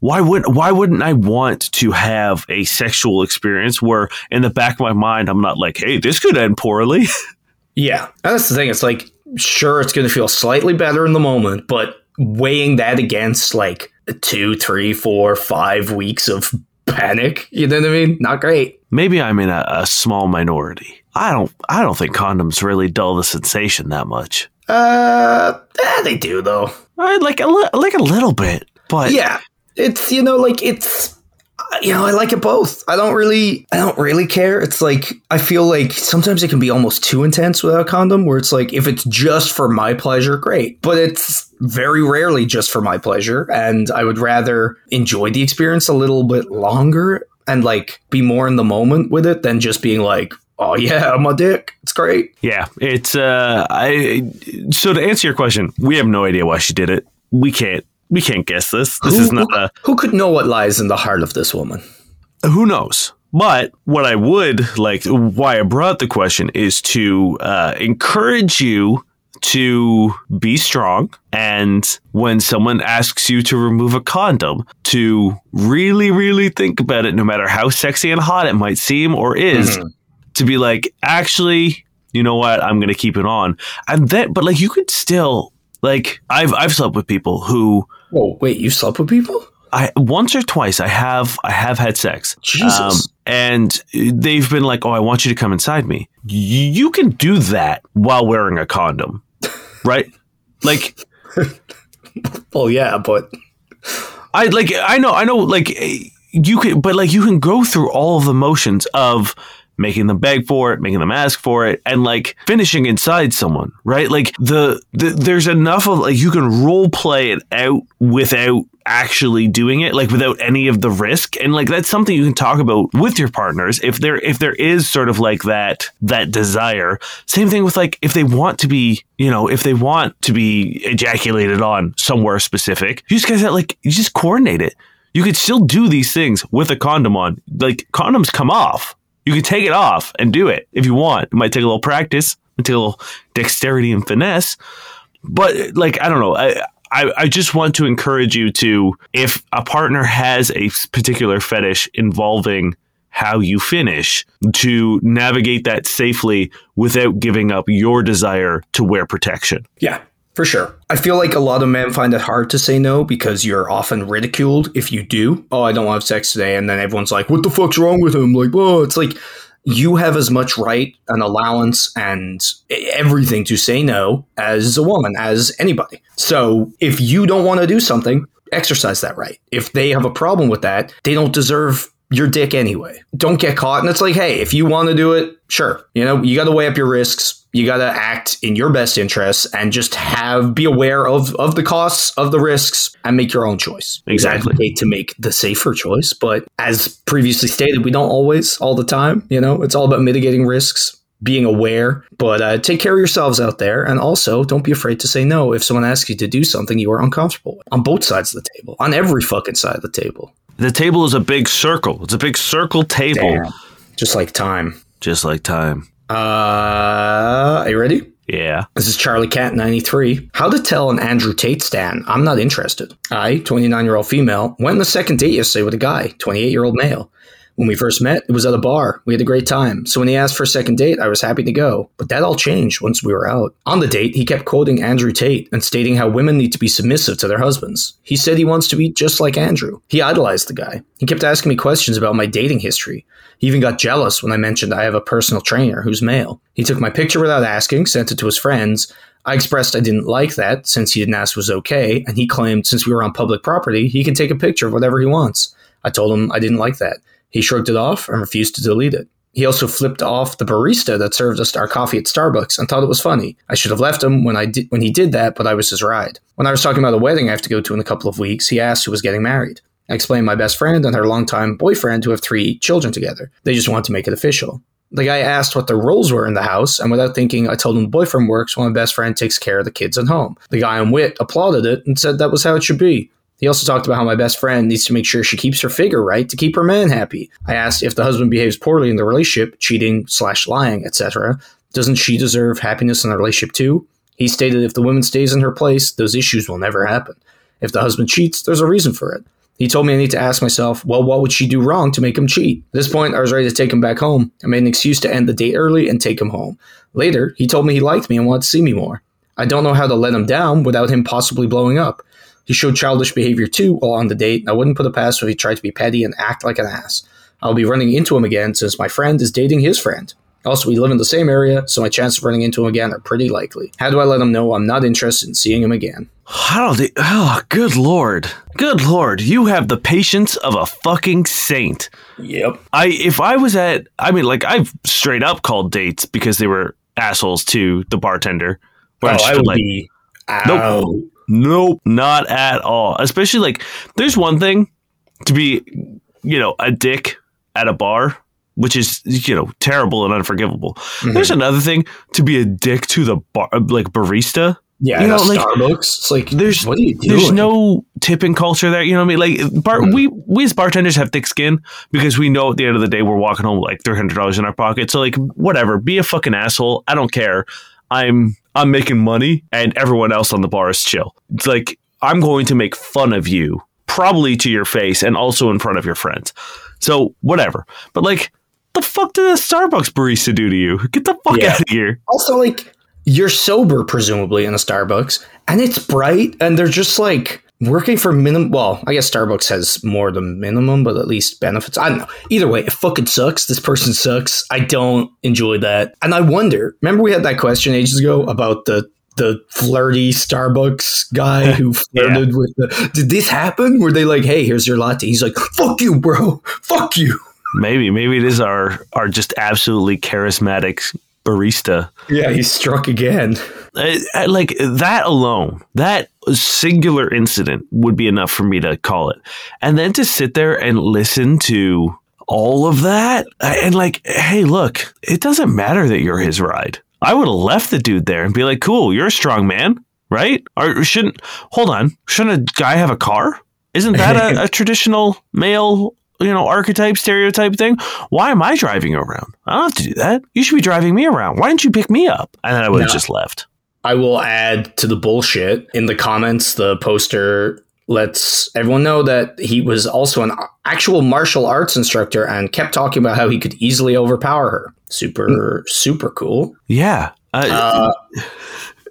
why would why wouldn't I want to have a sexual experience where in the back of my mind I'm not like, hey, this could end poorly. Yeah. And that's the thing. It's like, sure, it's going to feel slightly better in the moment, but weighing that against like two, three, four, five weeks of panic. You know what I mean? Not great. Maybe I'm in a, a small minority. I don't. I don't think condoms really dull the sensation that much. Uh, eh, they do though. I like a li- like a little bit, but Yeah, it's you know like it's uh, you know I like it both. I don't really I don't really care. It's like I feel like sometimes it can be almost too intense without a condom. Where it's like if it's just for my pleasure, great, but it's very rarely just for my pleasure, and I would rather enjoy the experience a little bit longer and like be more in the moment with it than just being like. Oh yeah, a dick. It's great. Yeah, it's uh I so to answer your question, we have no idea why she did it. We can't we can't guess this. This is not a who could know what lies in the heart of this woman. who knows. But what I would like why I brought the question is to uh encourage you to be strong and when someone asks you to remove a condom to really really think about it no matter how sexy and hot it might seem or is to be like, actually, you know what? I'm going to keep it on. And then, but like, you could still, like, I've, I've slept with people who Oh wait, you slept with people? I, once or twice, I have, I have had sex. Um, Jesus. and they've been like, oh, I want you to come inside me. You can do that while wearing a condom, right? Like, Well, yeah, but I like I know I know like you can but like you can go through all of the motions of making them beg for it, making them ask for it, and like finishing inside someone, right? Like the, the there's enough of like you can role play it out without actually doing it, like without any of the risk. And like that's something you can talk about with your partners if there if there is sort of like that that desire. Same thing with like if they want to be, you know, if they want to be ejaculated on somewhere specific, you just guys that like you just coordinate it. You could still do these things with a condom on. Like condoms come off. You can take it off and do it if you want. It might take a little practice, might take a little dexterity and finesse. But like I don't know, I, I I just want to encourage you to if a partner has a particular fetish involving how you finish to navigate that safely without giving up your desire to wear protection. yeah, for sure. I feel like a lot of men find it hard to say no because you're often ridiculed if you do. Oh, I don't want to have sex today. And then everyone's like, what the fuck's wrong with him? Like, oh, it's like you have as much right and allowance and everything to say no as a woman, as anybody. So if you don't want to do something, exercise that right. If they have a problem with that, they don't deserve your dick anyway. Don't get caught. And it's like, hey, if you want to do it, sure. You know, you got to weigh up your risks. You got to act in your best interests and just have be aware of of the costs of the risks and make your own choice. Exactly. to make the safer choice, but as previously stated, we don't always all the time. You know, it's all about mitigating risks. Being aware, but uh, take care of yourselves out there, and also don't be afraid to say no if someone asks you to do something you are uncomfortable with. On both sides of the table, on every fucking side of the table. The table is a big circle. It's a big circle table, Damn. Just like time. just like time. Uh, are you ready? Yeah. This is Charlie Cat 93. How to tell an Andrew Tate stan? I'm not interested. I, 29 year old female, went on a second date yesterday with a guy, 28 year old male. When we first met, it was at a bar. We had a great time. So when he asked for a second date, I was happy to go. But that all changed once we were out. On the date, he kept quoting Andrew Tate and stating how women need to be submissive to their husbands. He said he wants to be just like Andrew. He idolized the guy. He kept asking me questions about my dating history. He even got jealous when I mentioned I have a personal trainer who's male. He took my picture without asking, sent it to his friends. I expressed I didn't like that since he didn't ask was okay, and he claimed since we were on public property, he can take a picture of whatever he wants. I told him I didn't like that. He shrugged it off and refused to delete it. He also flipped off the barista that served us our coffee at Starbucks and thought it was funny. I should have left him when I did when he did that, but I was his ride. When I was talking about a wedding I have to go to in a couple of weeks, he asked who was getting married. I explained my best friend and her longtime boyfriend who have three children together. They just want to make it official. The guy asked what their roles were in the house, and without thinking, I told him the boyfriend works while my best friend takes care of the kids at home. The guy I'm with applauded it and said that was how it should be. He also talked about how my best friend needs to make sure she keeps her figure right to keep her man happy. I asked if the husband behaves poorly in the relationship, cheating slash lying, etc., doesn't she deserve happiness in the relationship too? He stated if the woman stays in her place, those issues will never happen. If the husband cheats, there's a reason for it. He told me I need to ask myself, well, what would she do wrong to make him cheat? At this point, I was ready to take him back home. I made an excuse to end the date early and take him home. Later, he told me he liked me and wanted to see me more. I don't know how to let him down without him possibly blowing up. He showed childish behavior too while on the date. I wouldn't put it past him if he tried to be petty and act like an ass. I'll be running into him again since my friend is dating his friend. Also, we live in the same area, so my chances of running into him again are pretty likely. How do I let him know I'm not interested in seeing him again? I don't think. Oh, good lord, good lord! You have the patience of a fucking saint. Yep. I if I was at, I mean, like I've straight up called dates because they were assholes to the bartender. Oh, I I would like, be. Nope. Nope, not at all. Especially like, there's one thing to be, you know, a dick at a bar, which is, you know, terrible and unforgivable. Mm-hmm. There's another thing to be a dick to the bar, like barista. Yeah, You know, like, Starbucks. It's like, There's what are you doing? there's no tipping culture there. You know what I mean? Like bar, Mhm. we we as bartenders have thick skin because we know at the end of the day we're walking home with like three hundred dollars in our pocket. So like whatever, be a fucking asshole. I don't care. I'm I'm making money and everyone else on the bar is chill. It's like I'm going to make fun of you, probably to your face and also in front of your friends. So whatever. But like the fuck did a Starbucks barista do to you? Get the fuck Yeah. out of here. also like you're sober presumably in a Starbucks and it's bright and they're just like working for minimum well I guess Starbucks has more than minimum but at least benefits. I don't know. Either way it fucking sucks. This person sucks. I don't enjoy that. And I wonder remember we had that question ages ago about the the flirty Starbucks guy who flirted with the did this happen? Were they like hey here's your latte. He's like fuck you bro. Fuck you. Maybe maybe it is our our just absolutely charismatic barista yeah he struck again like that alone, that singular incident would be enough for me to call it. And then to sit there and listen to all of that and like, hey, look, it doesn't matter that you're his ride. I would have left the dude there and be like, cool, you're a strong man, right? Or shouldn't, hold on, shouldn't a guy have a car? Isn't that a, a traditional male, you know, archetype, stereotype thing? Why am I driving you around? I don't have to do that. You should be driving me around. Why didn't you pick me up? And then I would have No. just left. I will add to the bullshit in the comments. The poster lets everyone know that he was also an actual martial arts instructor and kept talking about how he could easily overpower her. Super, super cool. Yeah. Uh, Uh,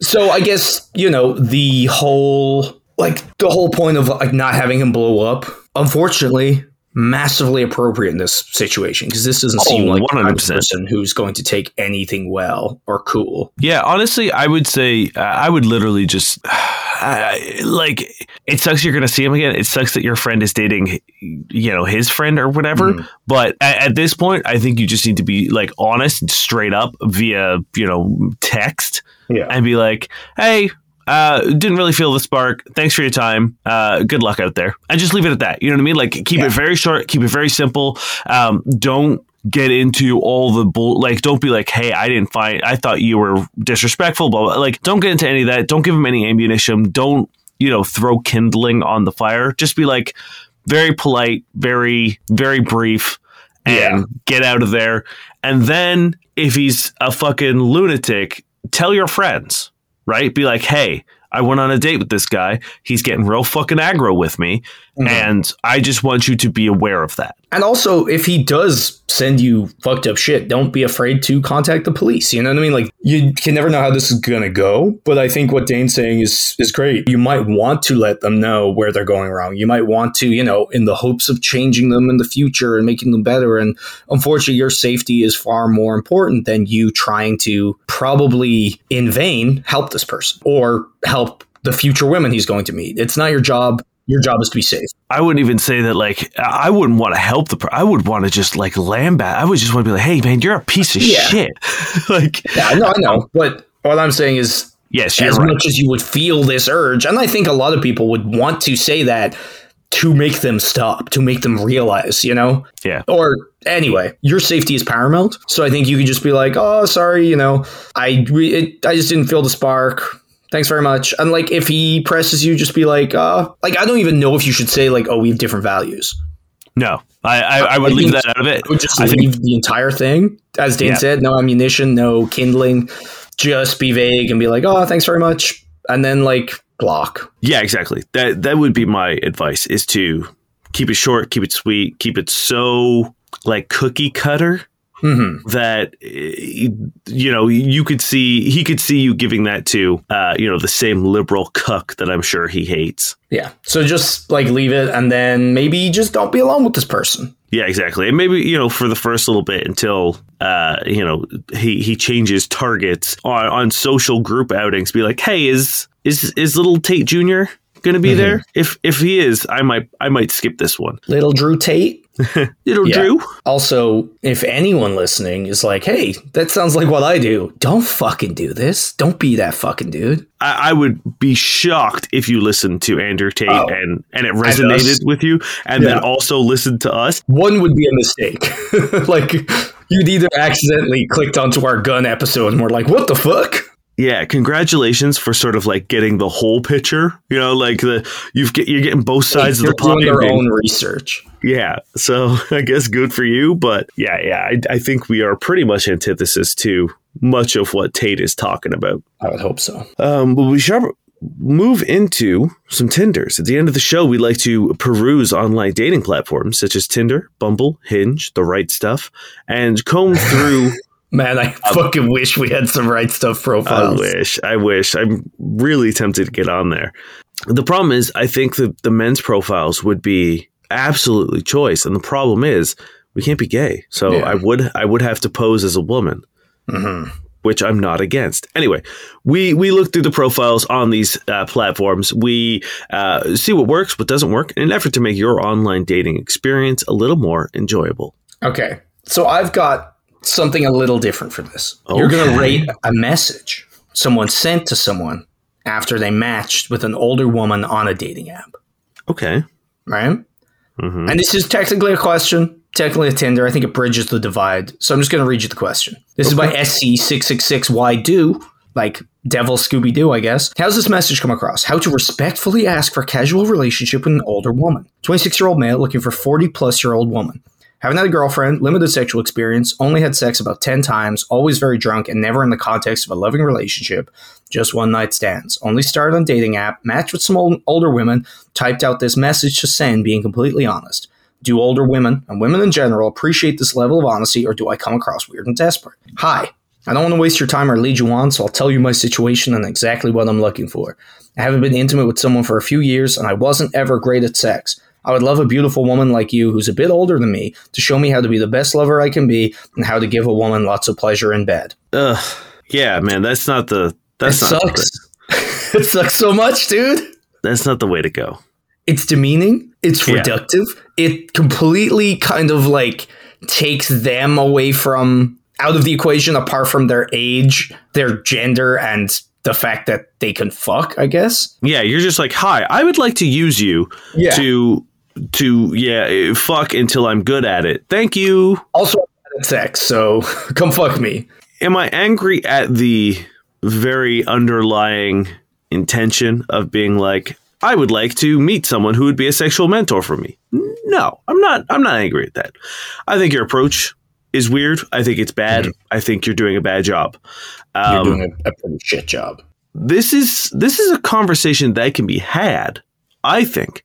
so I guess you know the whole like the whole point of like not having him blow up. Unfortunately, massively appropriate in this situation because this doesn't seem Oh, like the of 100%. person who's going to take anything well or cool. yeah, honestly, I would say uh, I would literally just I- like it sucks you're going to see him again. It sucks that your friend is dating you know his friend or whatever, Mhm. but at, at this point I think you just need to be like honest and straight up via, you know, text Yeah. and be like, "Hey, uh, didn't really feel the spark. Thanks for your time. Uh, good luck out there." And just leave it at that. You know what I mean? Like keep Yeah. it very short, keep it very simple. Um, don't get into all the bull. Like, don't be like, "Hey, I didn't find. I thought you were disrespectful." Blah blah. Like, don't get into any of that. Don't give him any ammunition. Don't you know throw kindling on the fire. Just be like very polite, very very brief, and Yeah. get out of there. And then if he's a fucking lunatic, tell your friends, right? Be like, hey, I went on a date with this guy. He's getting real fucking aggro with me. Mhm. And I just want you to be aware of that. And also, if he does send you fucked up shit, don't be afraid to contact the police. You know what I mean? Like you can never know how this is gonna go. But I think what Dane's saying is is great. You might want to let them know where they're going wrong. You might want to, you know, in the hopes of changing them in the future and making them better. And unfortunately, your safety is far more important than you trying to probably in vain help this person or help the future women he's going to meet. It's not your job. Your job is to be safe. I wouldn't even say that, like, I wouldn't want to help the per I would want to just, like, lambat. I would just want to be like, hey, man, you're a piece of Yeah. shit. like, Yeah, I know, I know. But what I'm saying is yes, as right. much as you would feel this urge, and I think a lot of people would want to say that to make them stop, to make them realize, you know? Yeah. Or anyway, your safety is paramount. So I think you could just be like, "Oh, sorry, you know, I re- it, I just didn't feel the spark." Thanks very much. And like, if he presses you, just be like, "Uh, like I don't even know if you should say like, oh, we have different values." No, I, I, I would I leave that out of it. I would just I think- leave the entire thing, as Dan Yeah. said, no ammunition, no kindling. Just be vague and be like, "Oh, thanks very much," and then like block. Yeah, exactly. That that would be my advice is to keep it short, keep it sweet, keep it so like cookie cutter that eh, you know you could see he could see you giving that to uh, you know the same liberal cuck that I'm sure he hates. Yeah. So just like leave it and then maybe just don't be alone with this person. Yeah, exactly. And maybe you know for the first little bit until uh, you know he he changes targets on on social group outings. Be like, hey, is is is little Tate Junior going to be there? If if he is, I might I might skip this one. Little Drew Tate. Little Yeah. Drew. Also, if anyone listening is like, hey, that sounds like what I do, don't fucking do this. Don't be that fucking dude. I, I would be shocked if you listened to Andrew Tate Oh. and and it resonated with you, and then also listened to us. One would be a mistake. like, you'd either accidentally clicked onto our gun episode and we're like, what the fuck? Yeah, congratulations for sort of like getting the whole picture. You know, like the you've get you're getting both sides They're of the pie. doing their being- own research. Yeah, so I guess good for you, but yeah, yeah, I, I think we are pretty much antithesis to much of what Tate is talking about. I would hope so. Um, but we should move into some Tinders. At the end of the show, we like to peruse online dating platforms such as Tinder, Bumble, Hinge, The Right Stuff, and comb through. Man, I fucking wish we had some right stuff profiles. I wish, I wish. I'm really tempted to get on there. The problem is, I think that the men's profiles would be absolutely choice, and the problem is we can't be gay. So Yeah. I would, I would have to pose as a woman. Mhm. which I'm not against. Anyway, we we look through the profiles on these uh, platforms. We uh, see what works, what doesn't work, in an effort to make your online dating experience a little more enjoyable. Okay. So I've got something a little different for this. You're going to Okay. rate a message someone sent to someone after they matched with an older woman on a dating app, Okay. right? hmm And this is technically a question, technically a Tinder. I think it bridges the divide. So I'm just going to read you the question. This is by SC666Y Do, like Devil Scooby Doo, I guess. How's this message come across? How to respectfully ask for a casual relationship with an older woman. 26 year old male looking for 40 plus year old woman. Haven't had a girlfriend, limited sexual experience, only had sex about 10 times, always very drunk, and never in the context of a loving relationship. Just one night stands. Only started on dating app, matched with some old, older women, typed out this message to send, being completely honest. Do older women, and women in general, appreciate this level of honesty, or do I come across weird and desperate? Hi. I don't want to waste your time or lead you on, so I'll tell you my situation and exactly what I'm looking for. I haven't been intimate with someone for a few years, and I wasn't ever great at sex. I would love a beautiful woman like you who's a bit older than me to show me how to be the best lover I can be and how to give a woman lots of pleasure in bed. Ugh. Yeah, man. That's not the. That's it not. sucks. it sucks so much, dude. That's not the way to go. It's demeaning. It's Yeah. reductive. It completely kind of like takes them away from out of the equation apart from their age, their gender, and the fact that they can fuck, I guess. Yeah, you're just like, hi. I would like to use you Yeah. to to yeah fuck until I'm good at it. Thank you. Also, I'm bad at sex, so come fuck me. am I angry at the very underlying intention of being like I would like to meet someone who would be a sexual mentor for me? No, I'm not I'm not angry at that. I think your approach is weird. I think it's bad. I think you're doing a bad job. You're Um, doing a, a pretty shit job. this is this is a conversation that can be had, I think.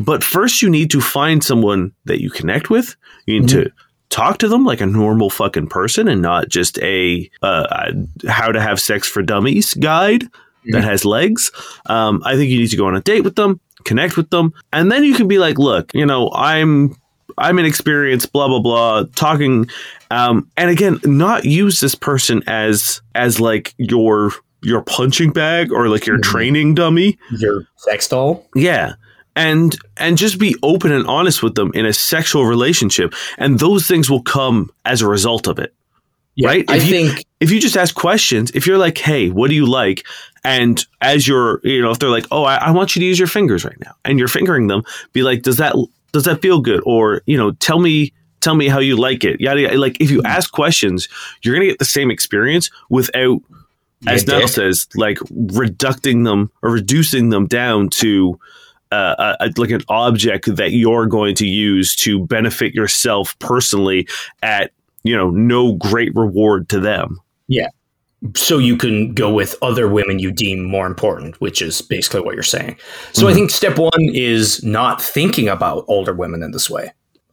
But first you need to find someone that you connect with. You need to talk to them like a normal fucking person and not just a uh, uh, how to have sex for dummies guide that has legs. Um, I think you need to go on a date with them, connect with them, and then you can be like, look, you know, I'm I'm inexperienced, blah blah blah, talking, um, and again, not use this person as as like your your punching bag or like your Mhm. training dummy. Your sex doll? Yeah. And and just be open and honest with them in a sexual relationship, and those things will come as a result of it. Right? I you- think If you just ask questions, if you're like, "Hey, what do you like?" and as you're, you know, if they're like, "Oh, I, I want you to use your fingers right now," and you're fingering them, be like, "Does that does that feel good?" Or you know, tell me tell me how you like it. Yada yada. Like if you mm-hmm. ask questions, you're gonna get the same experience without as Yeah, Nell says, like reducting them or reducing them down to uh, a, a- like an object that you're going to use to benefit yourself personally at you know no great reward to them. Yeah. So you can go with other women you deem more important, which is basically what you're saying. So Mm-hmm. I think step one is not thinking about older women in this way.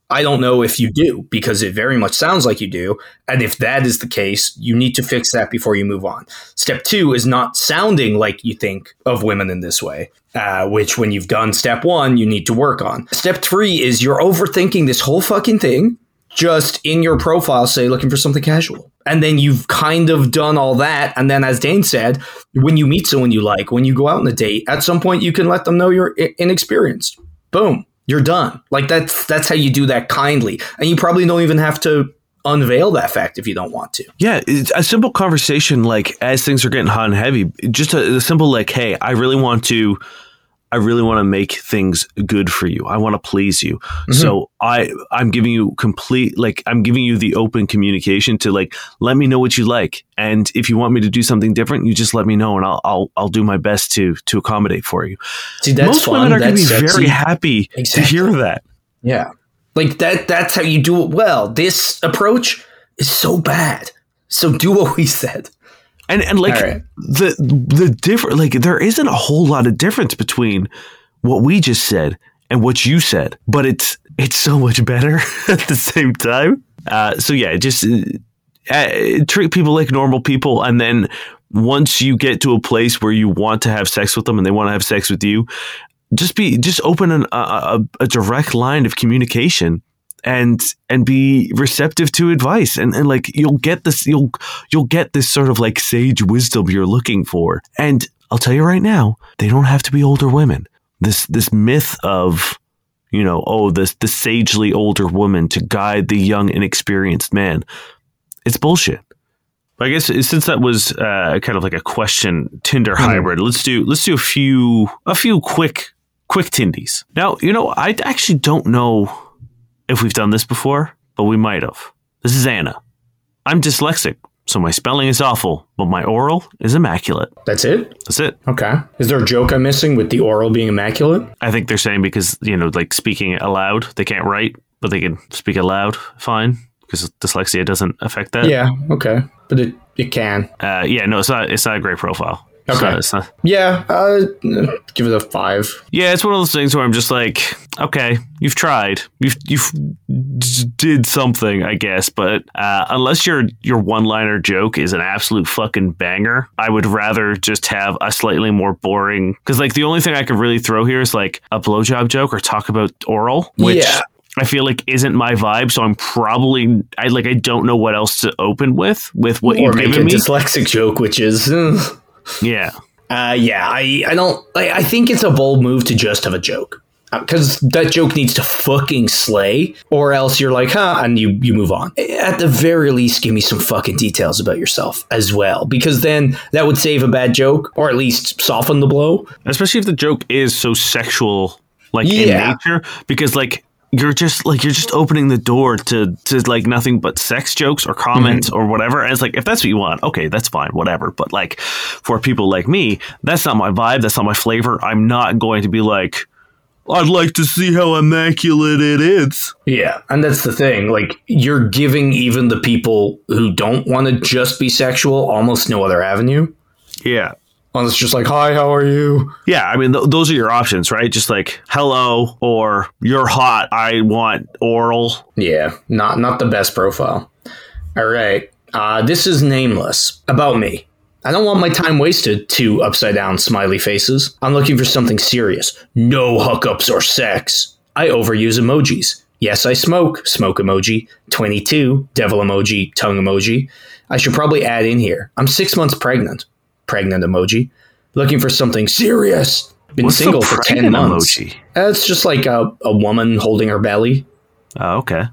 I don't know if you do because it very much sounds like you do. And if that is the case, you need to fix that before you move on. Step two is not sounding like you think of women in this way, uh, which when you've done step one, you need to work on. Step three is you're overthinking this whole fucking thing. Just in your profile, say looking for something casual. And then you've kind of done all that. And then, as Dane said, when you meet someone you like, when you go out on a date, at some point you can let them know you're inexperienced. Boom, you're done. Like that's that's how you do that kindly, and you probably don't even have to unveil that fact if you don't want to. Yeah, it's a simple conversation like as things are getting hot and heavy, just a, a simple like, hey, I really want to I really want to make things good for you. I want to please you. Mm-hmm. So I I'm giving you complete like I'm giving you the open communication to like let me know what you like. And if you want me to do something different, you just let me know and I'll I'll I'll do my best to to accommodate for you. See, that's Most fun. women are going to be sexy. very happy Exactly. to hear that. Yeah, like that. That's how you do it well. This approach is so bad. So do what we said. And and like right. the the different like there isn't a whole lot of difference between what we just said and what you said, but it's it's so much better at the same time. Uh, so yeah, just uh, uh, treat people like normal people, and then once you get to a place where you want to have sex with them and they want to have sex with you, just be just open an, a, a, a direct line of communication and and be receptive to advice. And, and like you'll get this you'll you'll get this sort of like sage wisdom you're looking for. And i'll tell you right now they don't have to be older women. This this myth of you know oh this the sagely older woman to guide the young inexperienced man it's bullshit. I guess since that was uh, kind of like a question Tinder hybrid, let's do let's do a few a few quick quick tindies. Now, you know, I actually don't know if we've done this before, but we might have. This is Anna. I'm dyslexic, so my spelling is awful, but my oral is immaculate. That's it. That's it. Okay. Is there a joke I'm missing with the oral being immaculate? I think they're saying because, you know, like speaking aloud, they can't write, but they can speak aloud fine because dyslexia doesn't affect that. Yeah. Okay. But it it can. Uh, yeah, no, it's not it's not a great profile. Okay. not- Yeah. Uh, give it a five. Yeah, it's one of those things where I'm just like, okay, you've tried, you've you've did something, I guess, but uh, unless your your one liner joke is an absolute fucking banger, I would rather just have a slightly more boring. Because like the only thing I could really throw here is like a blowjob joke or talk about oral, which. Yeah. I feel like isn't my vibe, so I'm probably I like I don't know what else to open with with what or you've make a me. dyslexic joke, which is. uh, yeah, yeah, I, I don't. I, I think it's a bold move to just have a joke. Because that joke needs to fucking slay, or else you're like, huh, and you, you move on. At the very least, give me some fucking details about yourself as well, because then that would save a bad joke, or at least soften the blow. especially if the joke is so sexual like Yeah. in nature because like you're just like you're just opening the door to to like nothing but sex jokes or comments mm-hmm. or whatever and it's like if that's what you want okay that's fine whatever but like for people like me that's not my vibe that's not my flavor i'm not going to be like i'd like to see how immaculate it is Yeah, and that's the thing. Like, you're giving even the people who don't want to just be sexual almost no other avenue. yeah Unless it's just like, hi, how are you? yeah, I mean, th- those are your options, right? Just like hello or you're hot. I want oral. Yeah, not not the best profile. All right, uh, this is nameless about me. I don't want my time wasted to upside down smiley faces. I'm looking for something serious. No hookups or sex. I overuse emojis. Yes, I smoke. Smoke emoji. 22. Devil emoji. Tongue emoji. I should probably add in here. I'm six months pregnant. Pregnant emoji. Looking for something serious. Been What's single for 10 months. emoji? Uh, It's just like a, a woman holding her belly Oh, okay.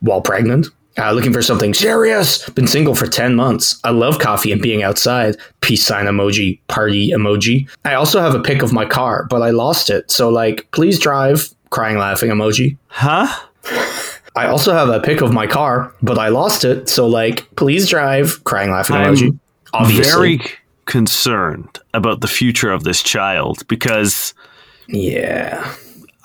while pregnant. Uh, looking for something serious. Been single for 10 months. I love coffee and being outside. Peace sign emoji, party emoji. I also have a pic of my car, but I lost it. So, like, please drive, crying, laughing emoji. Huh? I also have a pic of my car, but I lost it. So, like, please drive, crying, laughing I'm emoji. Obviously. Very concerned about the future of this child because yeah.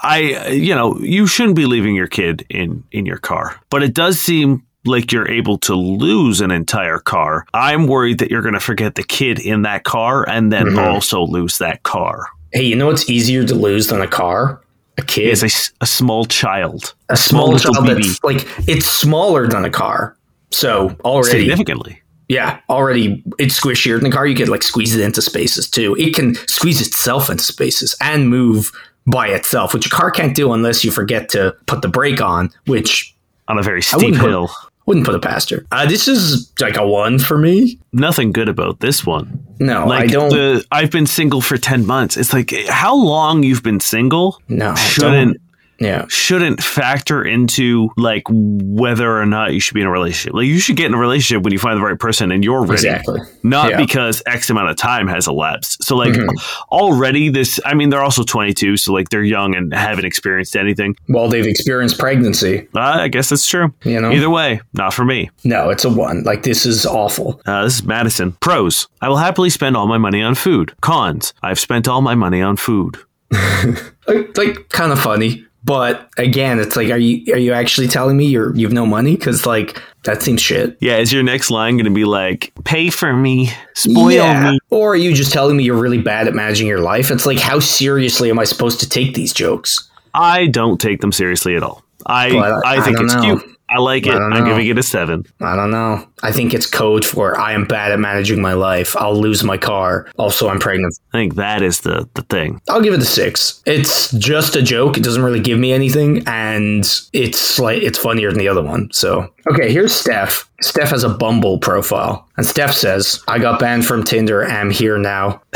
I, you know, you shouldn't be leaving your kid in in your car, but it does seem like you're able to lose an entire car. I'm worried that you're going to forget the kid in that car and then Mhm. also lose that car. Hey, you know what's easier to lose than a car? A kid, It's a, small child. a small, little child baby. that's like it's smaller than a car. So already, Significantly. Yeah, already it's squishier than a car. You could like squeeze it into spaces too. It can squeeze itself into spaces and move by itself, which a car can't do unless you forget to put the brake on, which On a very steep wouldn't put- hill. wouldn't put it past her. Uh, this is like a one for me. Nothing good about this one. No, Like I don't. the I've been single for 10 months. It's like how long you've been single no, shouldn't. Yeah, shouldn't factor into like whether or not you should be in a relationship. Like you should get in a relationship when you find the right person and you're ready. exactly. Not Yeah. because X amount of time has elapsed. So like Mhm. already this I mean they're also 22 so like they're young and haven't experienced anything. Well, they've experienced pregnancy. Uh, I guess that's true. You know, Either way, not for me. no, it's a one. Like this is awful. Uh, this is Madison. Pros. I will happily spend all my money on food. Cons. I've spent all my money on food. like, like kind of funny but again it's like are you are you actually telling me you're you've no money because like that seems shit Yeah, is your next line going to be like, pay for me, spoil me? or are you just telling me you're really bad at managing your life it's like how seriously am i supposed to take these jokes I don't take them seriously at all. I, Well, I- I, I think don't it's know. cute. I like it. I I'm giving it a seven. i don't know i think it's code for i am bad at managing my life i'll lose my car also i'm pregnant I think that is the, the thing. i'll give it a six it's just a joke it doesn't really give me anything and it's like it's funnier than the other one so okay here's steph steph has a bumble profile and steph says i got banned from tinder I'm here now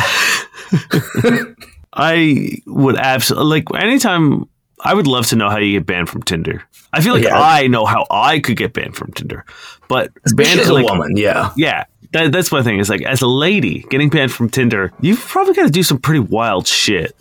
I would absolutely like anytime. I would love to know how you get banned from Tinder. I feel like Yeah. I know how I could get banned from Tinder, but Banned as a like, woman, yeah. Yeah, that, that's my thing. Is like as a lady getting banned from Tinder, you've probably got to do some pretty wild shit.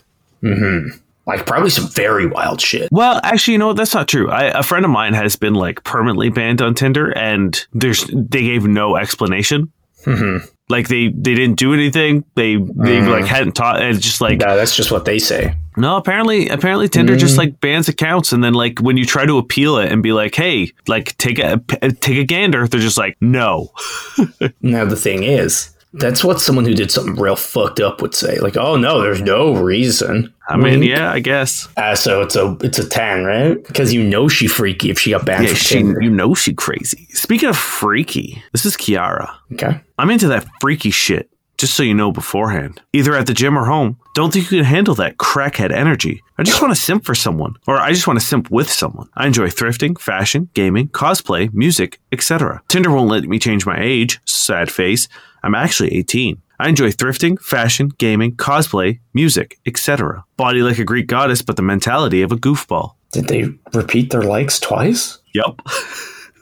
Like probably some very wild shit. Well, actually, you know what? That's not true. I, a friend of mine has been like permanently banned on Tinder, and there's they gave no explanation. Mm-hmm. Like they they didn't do anything. They they like hadn't taught. It's just like No, that's just what they say. No. Apparently, apparently Tinder just like bans accounts, and then like when you try to appeal it and be like, hey, like take a take a gander, they're just like no. Now the thing is, that's what someone who did something real fucked up would say. Like, oh no, there's no reason. I mean, yeah, I guess. Uh, so it's a it's a ten, right? Because you know she freaky if she got banned Yeah, she, Tinder. you know she crazy. Speaking of freaky, this is Kiara. Okay. I'm into that freaky shit, just so you know beforehand. Either at the gym or home. Don't think you can handle that crackhead energy. I just want to simp for someone, or I just want to simp with someone. I enjoy thrifting, fashion, gaming, cosplay, music, etc. Tinder won't let me change my age. Sad face. I'm actually 18. I enjoy thrifting, fashion, gaming, cosplay, music, etc. Body like a Greek goddess, but the mentality of a goofball. Did they repeat their likes twice? Yep.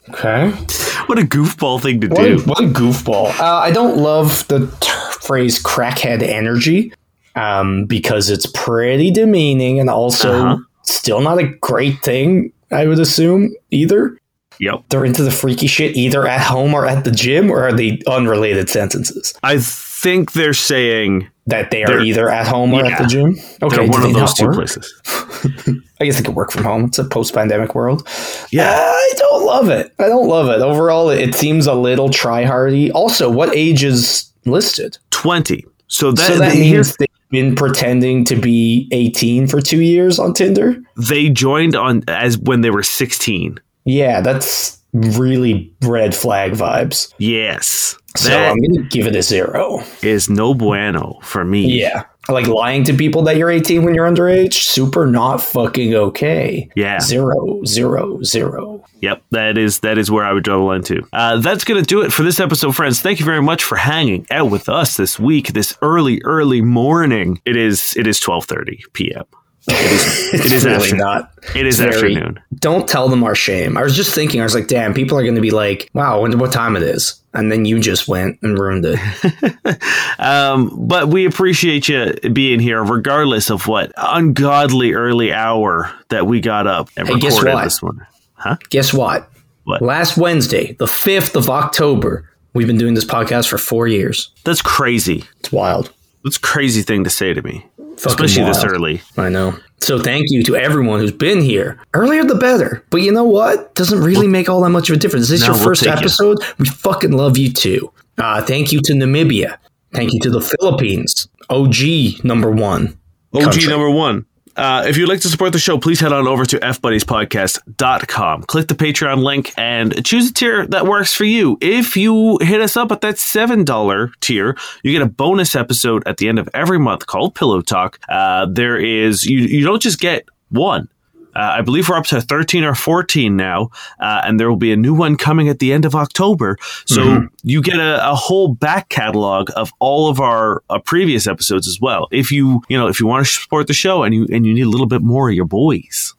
Okay. what a goofball thing to What a, do. what a goofball. Uh, I don't love the t- phrase crackhead energy um, because it's pretty demeaning and also Uh-huh. still not a great thing, I would assume, either. Yep. They're into the freaky shit either at home or at the gym, or are they unrelated sentences? I think they're saying That they are either at home or at the gym? Okay, one of those two work? places. I guess they could work from home. It's a post pandemic world. Yeah. I don't love it. I don't love it. Overall, it seems a little try hardy. Also, what age is listed? 20. So that, so that they, means they've been pretending to be 18 for two years on Tinder? they joined on as when they were 16. Yeah, that's really red flag vibes. Yes. So I'm going to give it a zero. is no bueno for me. Yeah. Like lying to people that you're 18 when you're underage, super not fucking okay. Yeah. Zero, zero, zero. Yep. That is that is where I would draw the line too. Uh, that's gonna do it for this episode, friends. Thank you very much for hanging out with us this week, this early, early morning. It is it is 12:30 p.m. It is it is really afternoon. not. It is very- afternoon. Don't tell them our shame. I was just thinking, I was like, damn, people are going to be like, wow, I wonder what time it is. And then you just went and ruined it. Um, but we appreciate you being here, regardless of what ungodly early hour that we got up and Hey, guess recorded what? this one. Huh? Guess what? What? Last Wednesday, the 5th of October, we've been doing this podcast for four years. That's crazy. It's wild. That's a crazy thing to say to me, Fucking especially this early. I know. So thank you to everyone who's been here. Earlier the better. But you know what? Doesn't really make all that much of a difference. Is this No, your we'll first take it. episode? We fucking love you too. Uh, thank you to Namibia. Thank you to the Philippines. OG number one. OG Country. number one. Uh, if you'd like to support the show, please head on over to fbuddiespodcast.com. Click the Patreon link and choose a tier that works for you. If you hit us up at that $7 tier, you get a bonus episode at the end of every month called Pillow Talk. Uh, there is, you, you don't just get one. Uh, I believe we're up to 13 or 14 now, uh, and there will be a new one coming at the end of October. So you get a, a whole back catalog of all of our uh, previous episodes as well. If you, you know, if you want to support the show and you and you need a little bit more of your boys,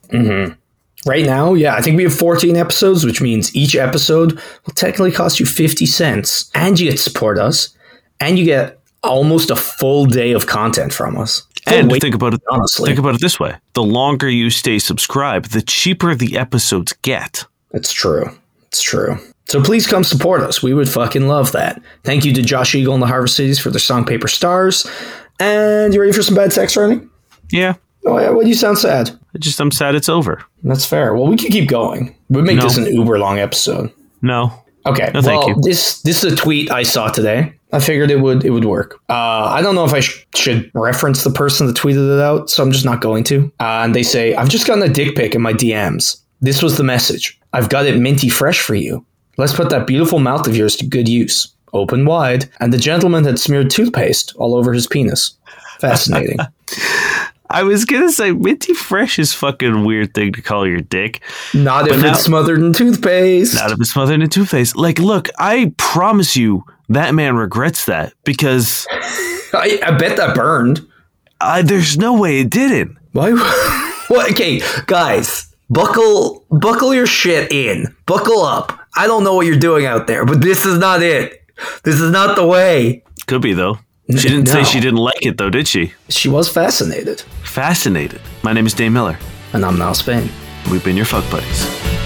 Right now, yeah, I think we have 14 episodes, which means each episode will technically cost you 50 cents, and you get to support us, and you get almost a full day of content from us. And week, think about it. honestly. Think about it this way: the longer you stay subscribed, the cheaper the episodes get. It's true. It's true. So please come support us. We would fucking love that. Thank you to Josh Eagle and the Harvest Cities for their song Paper Stars. And you ready for some bad sex writing? Yeah, Oh, yeah. Why do you sound sad? I just I'm sad it's over. That's fair. Well, we can keep going. We'd make No. this an uber long episode. No, Okay. No, thank well, you. this this is a tweet I saw today. I figured it would it would work. Uh, I don't know if I sh- should reference the person that tweeted it out, so I'm just not going to. Uh, and they say, "I've just gotten a dick pic in my DMs. This was the message. I've got it minty fresh for you. Let's put that beautiful mouth of yours to good use. Open wide." And the gentleman had smeared toothpaste all over his penis. Fascinating. I was gonna say minty fresh is fucking weird thing to call your dick. not if now- it's smothered in toothpaste. Not if it's smothered in toothpaste. Like, look, I promise you, that man regrets that because I, I bet that burned. uh, there's no way it didn't. Why? what? Okay, guys, buckle buckle your shit in. Buckle up. I don't know what you're doing out there, but this is not it. This is not the way. Could be though. She didn't say she didn't like it though, did she? She was fascinated, Fascinated. My name is Dane Miller. and I'm now Spain. We've been your fuck buddies.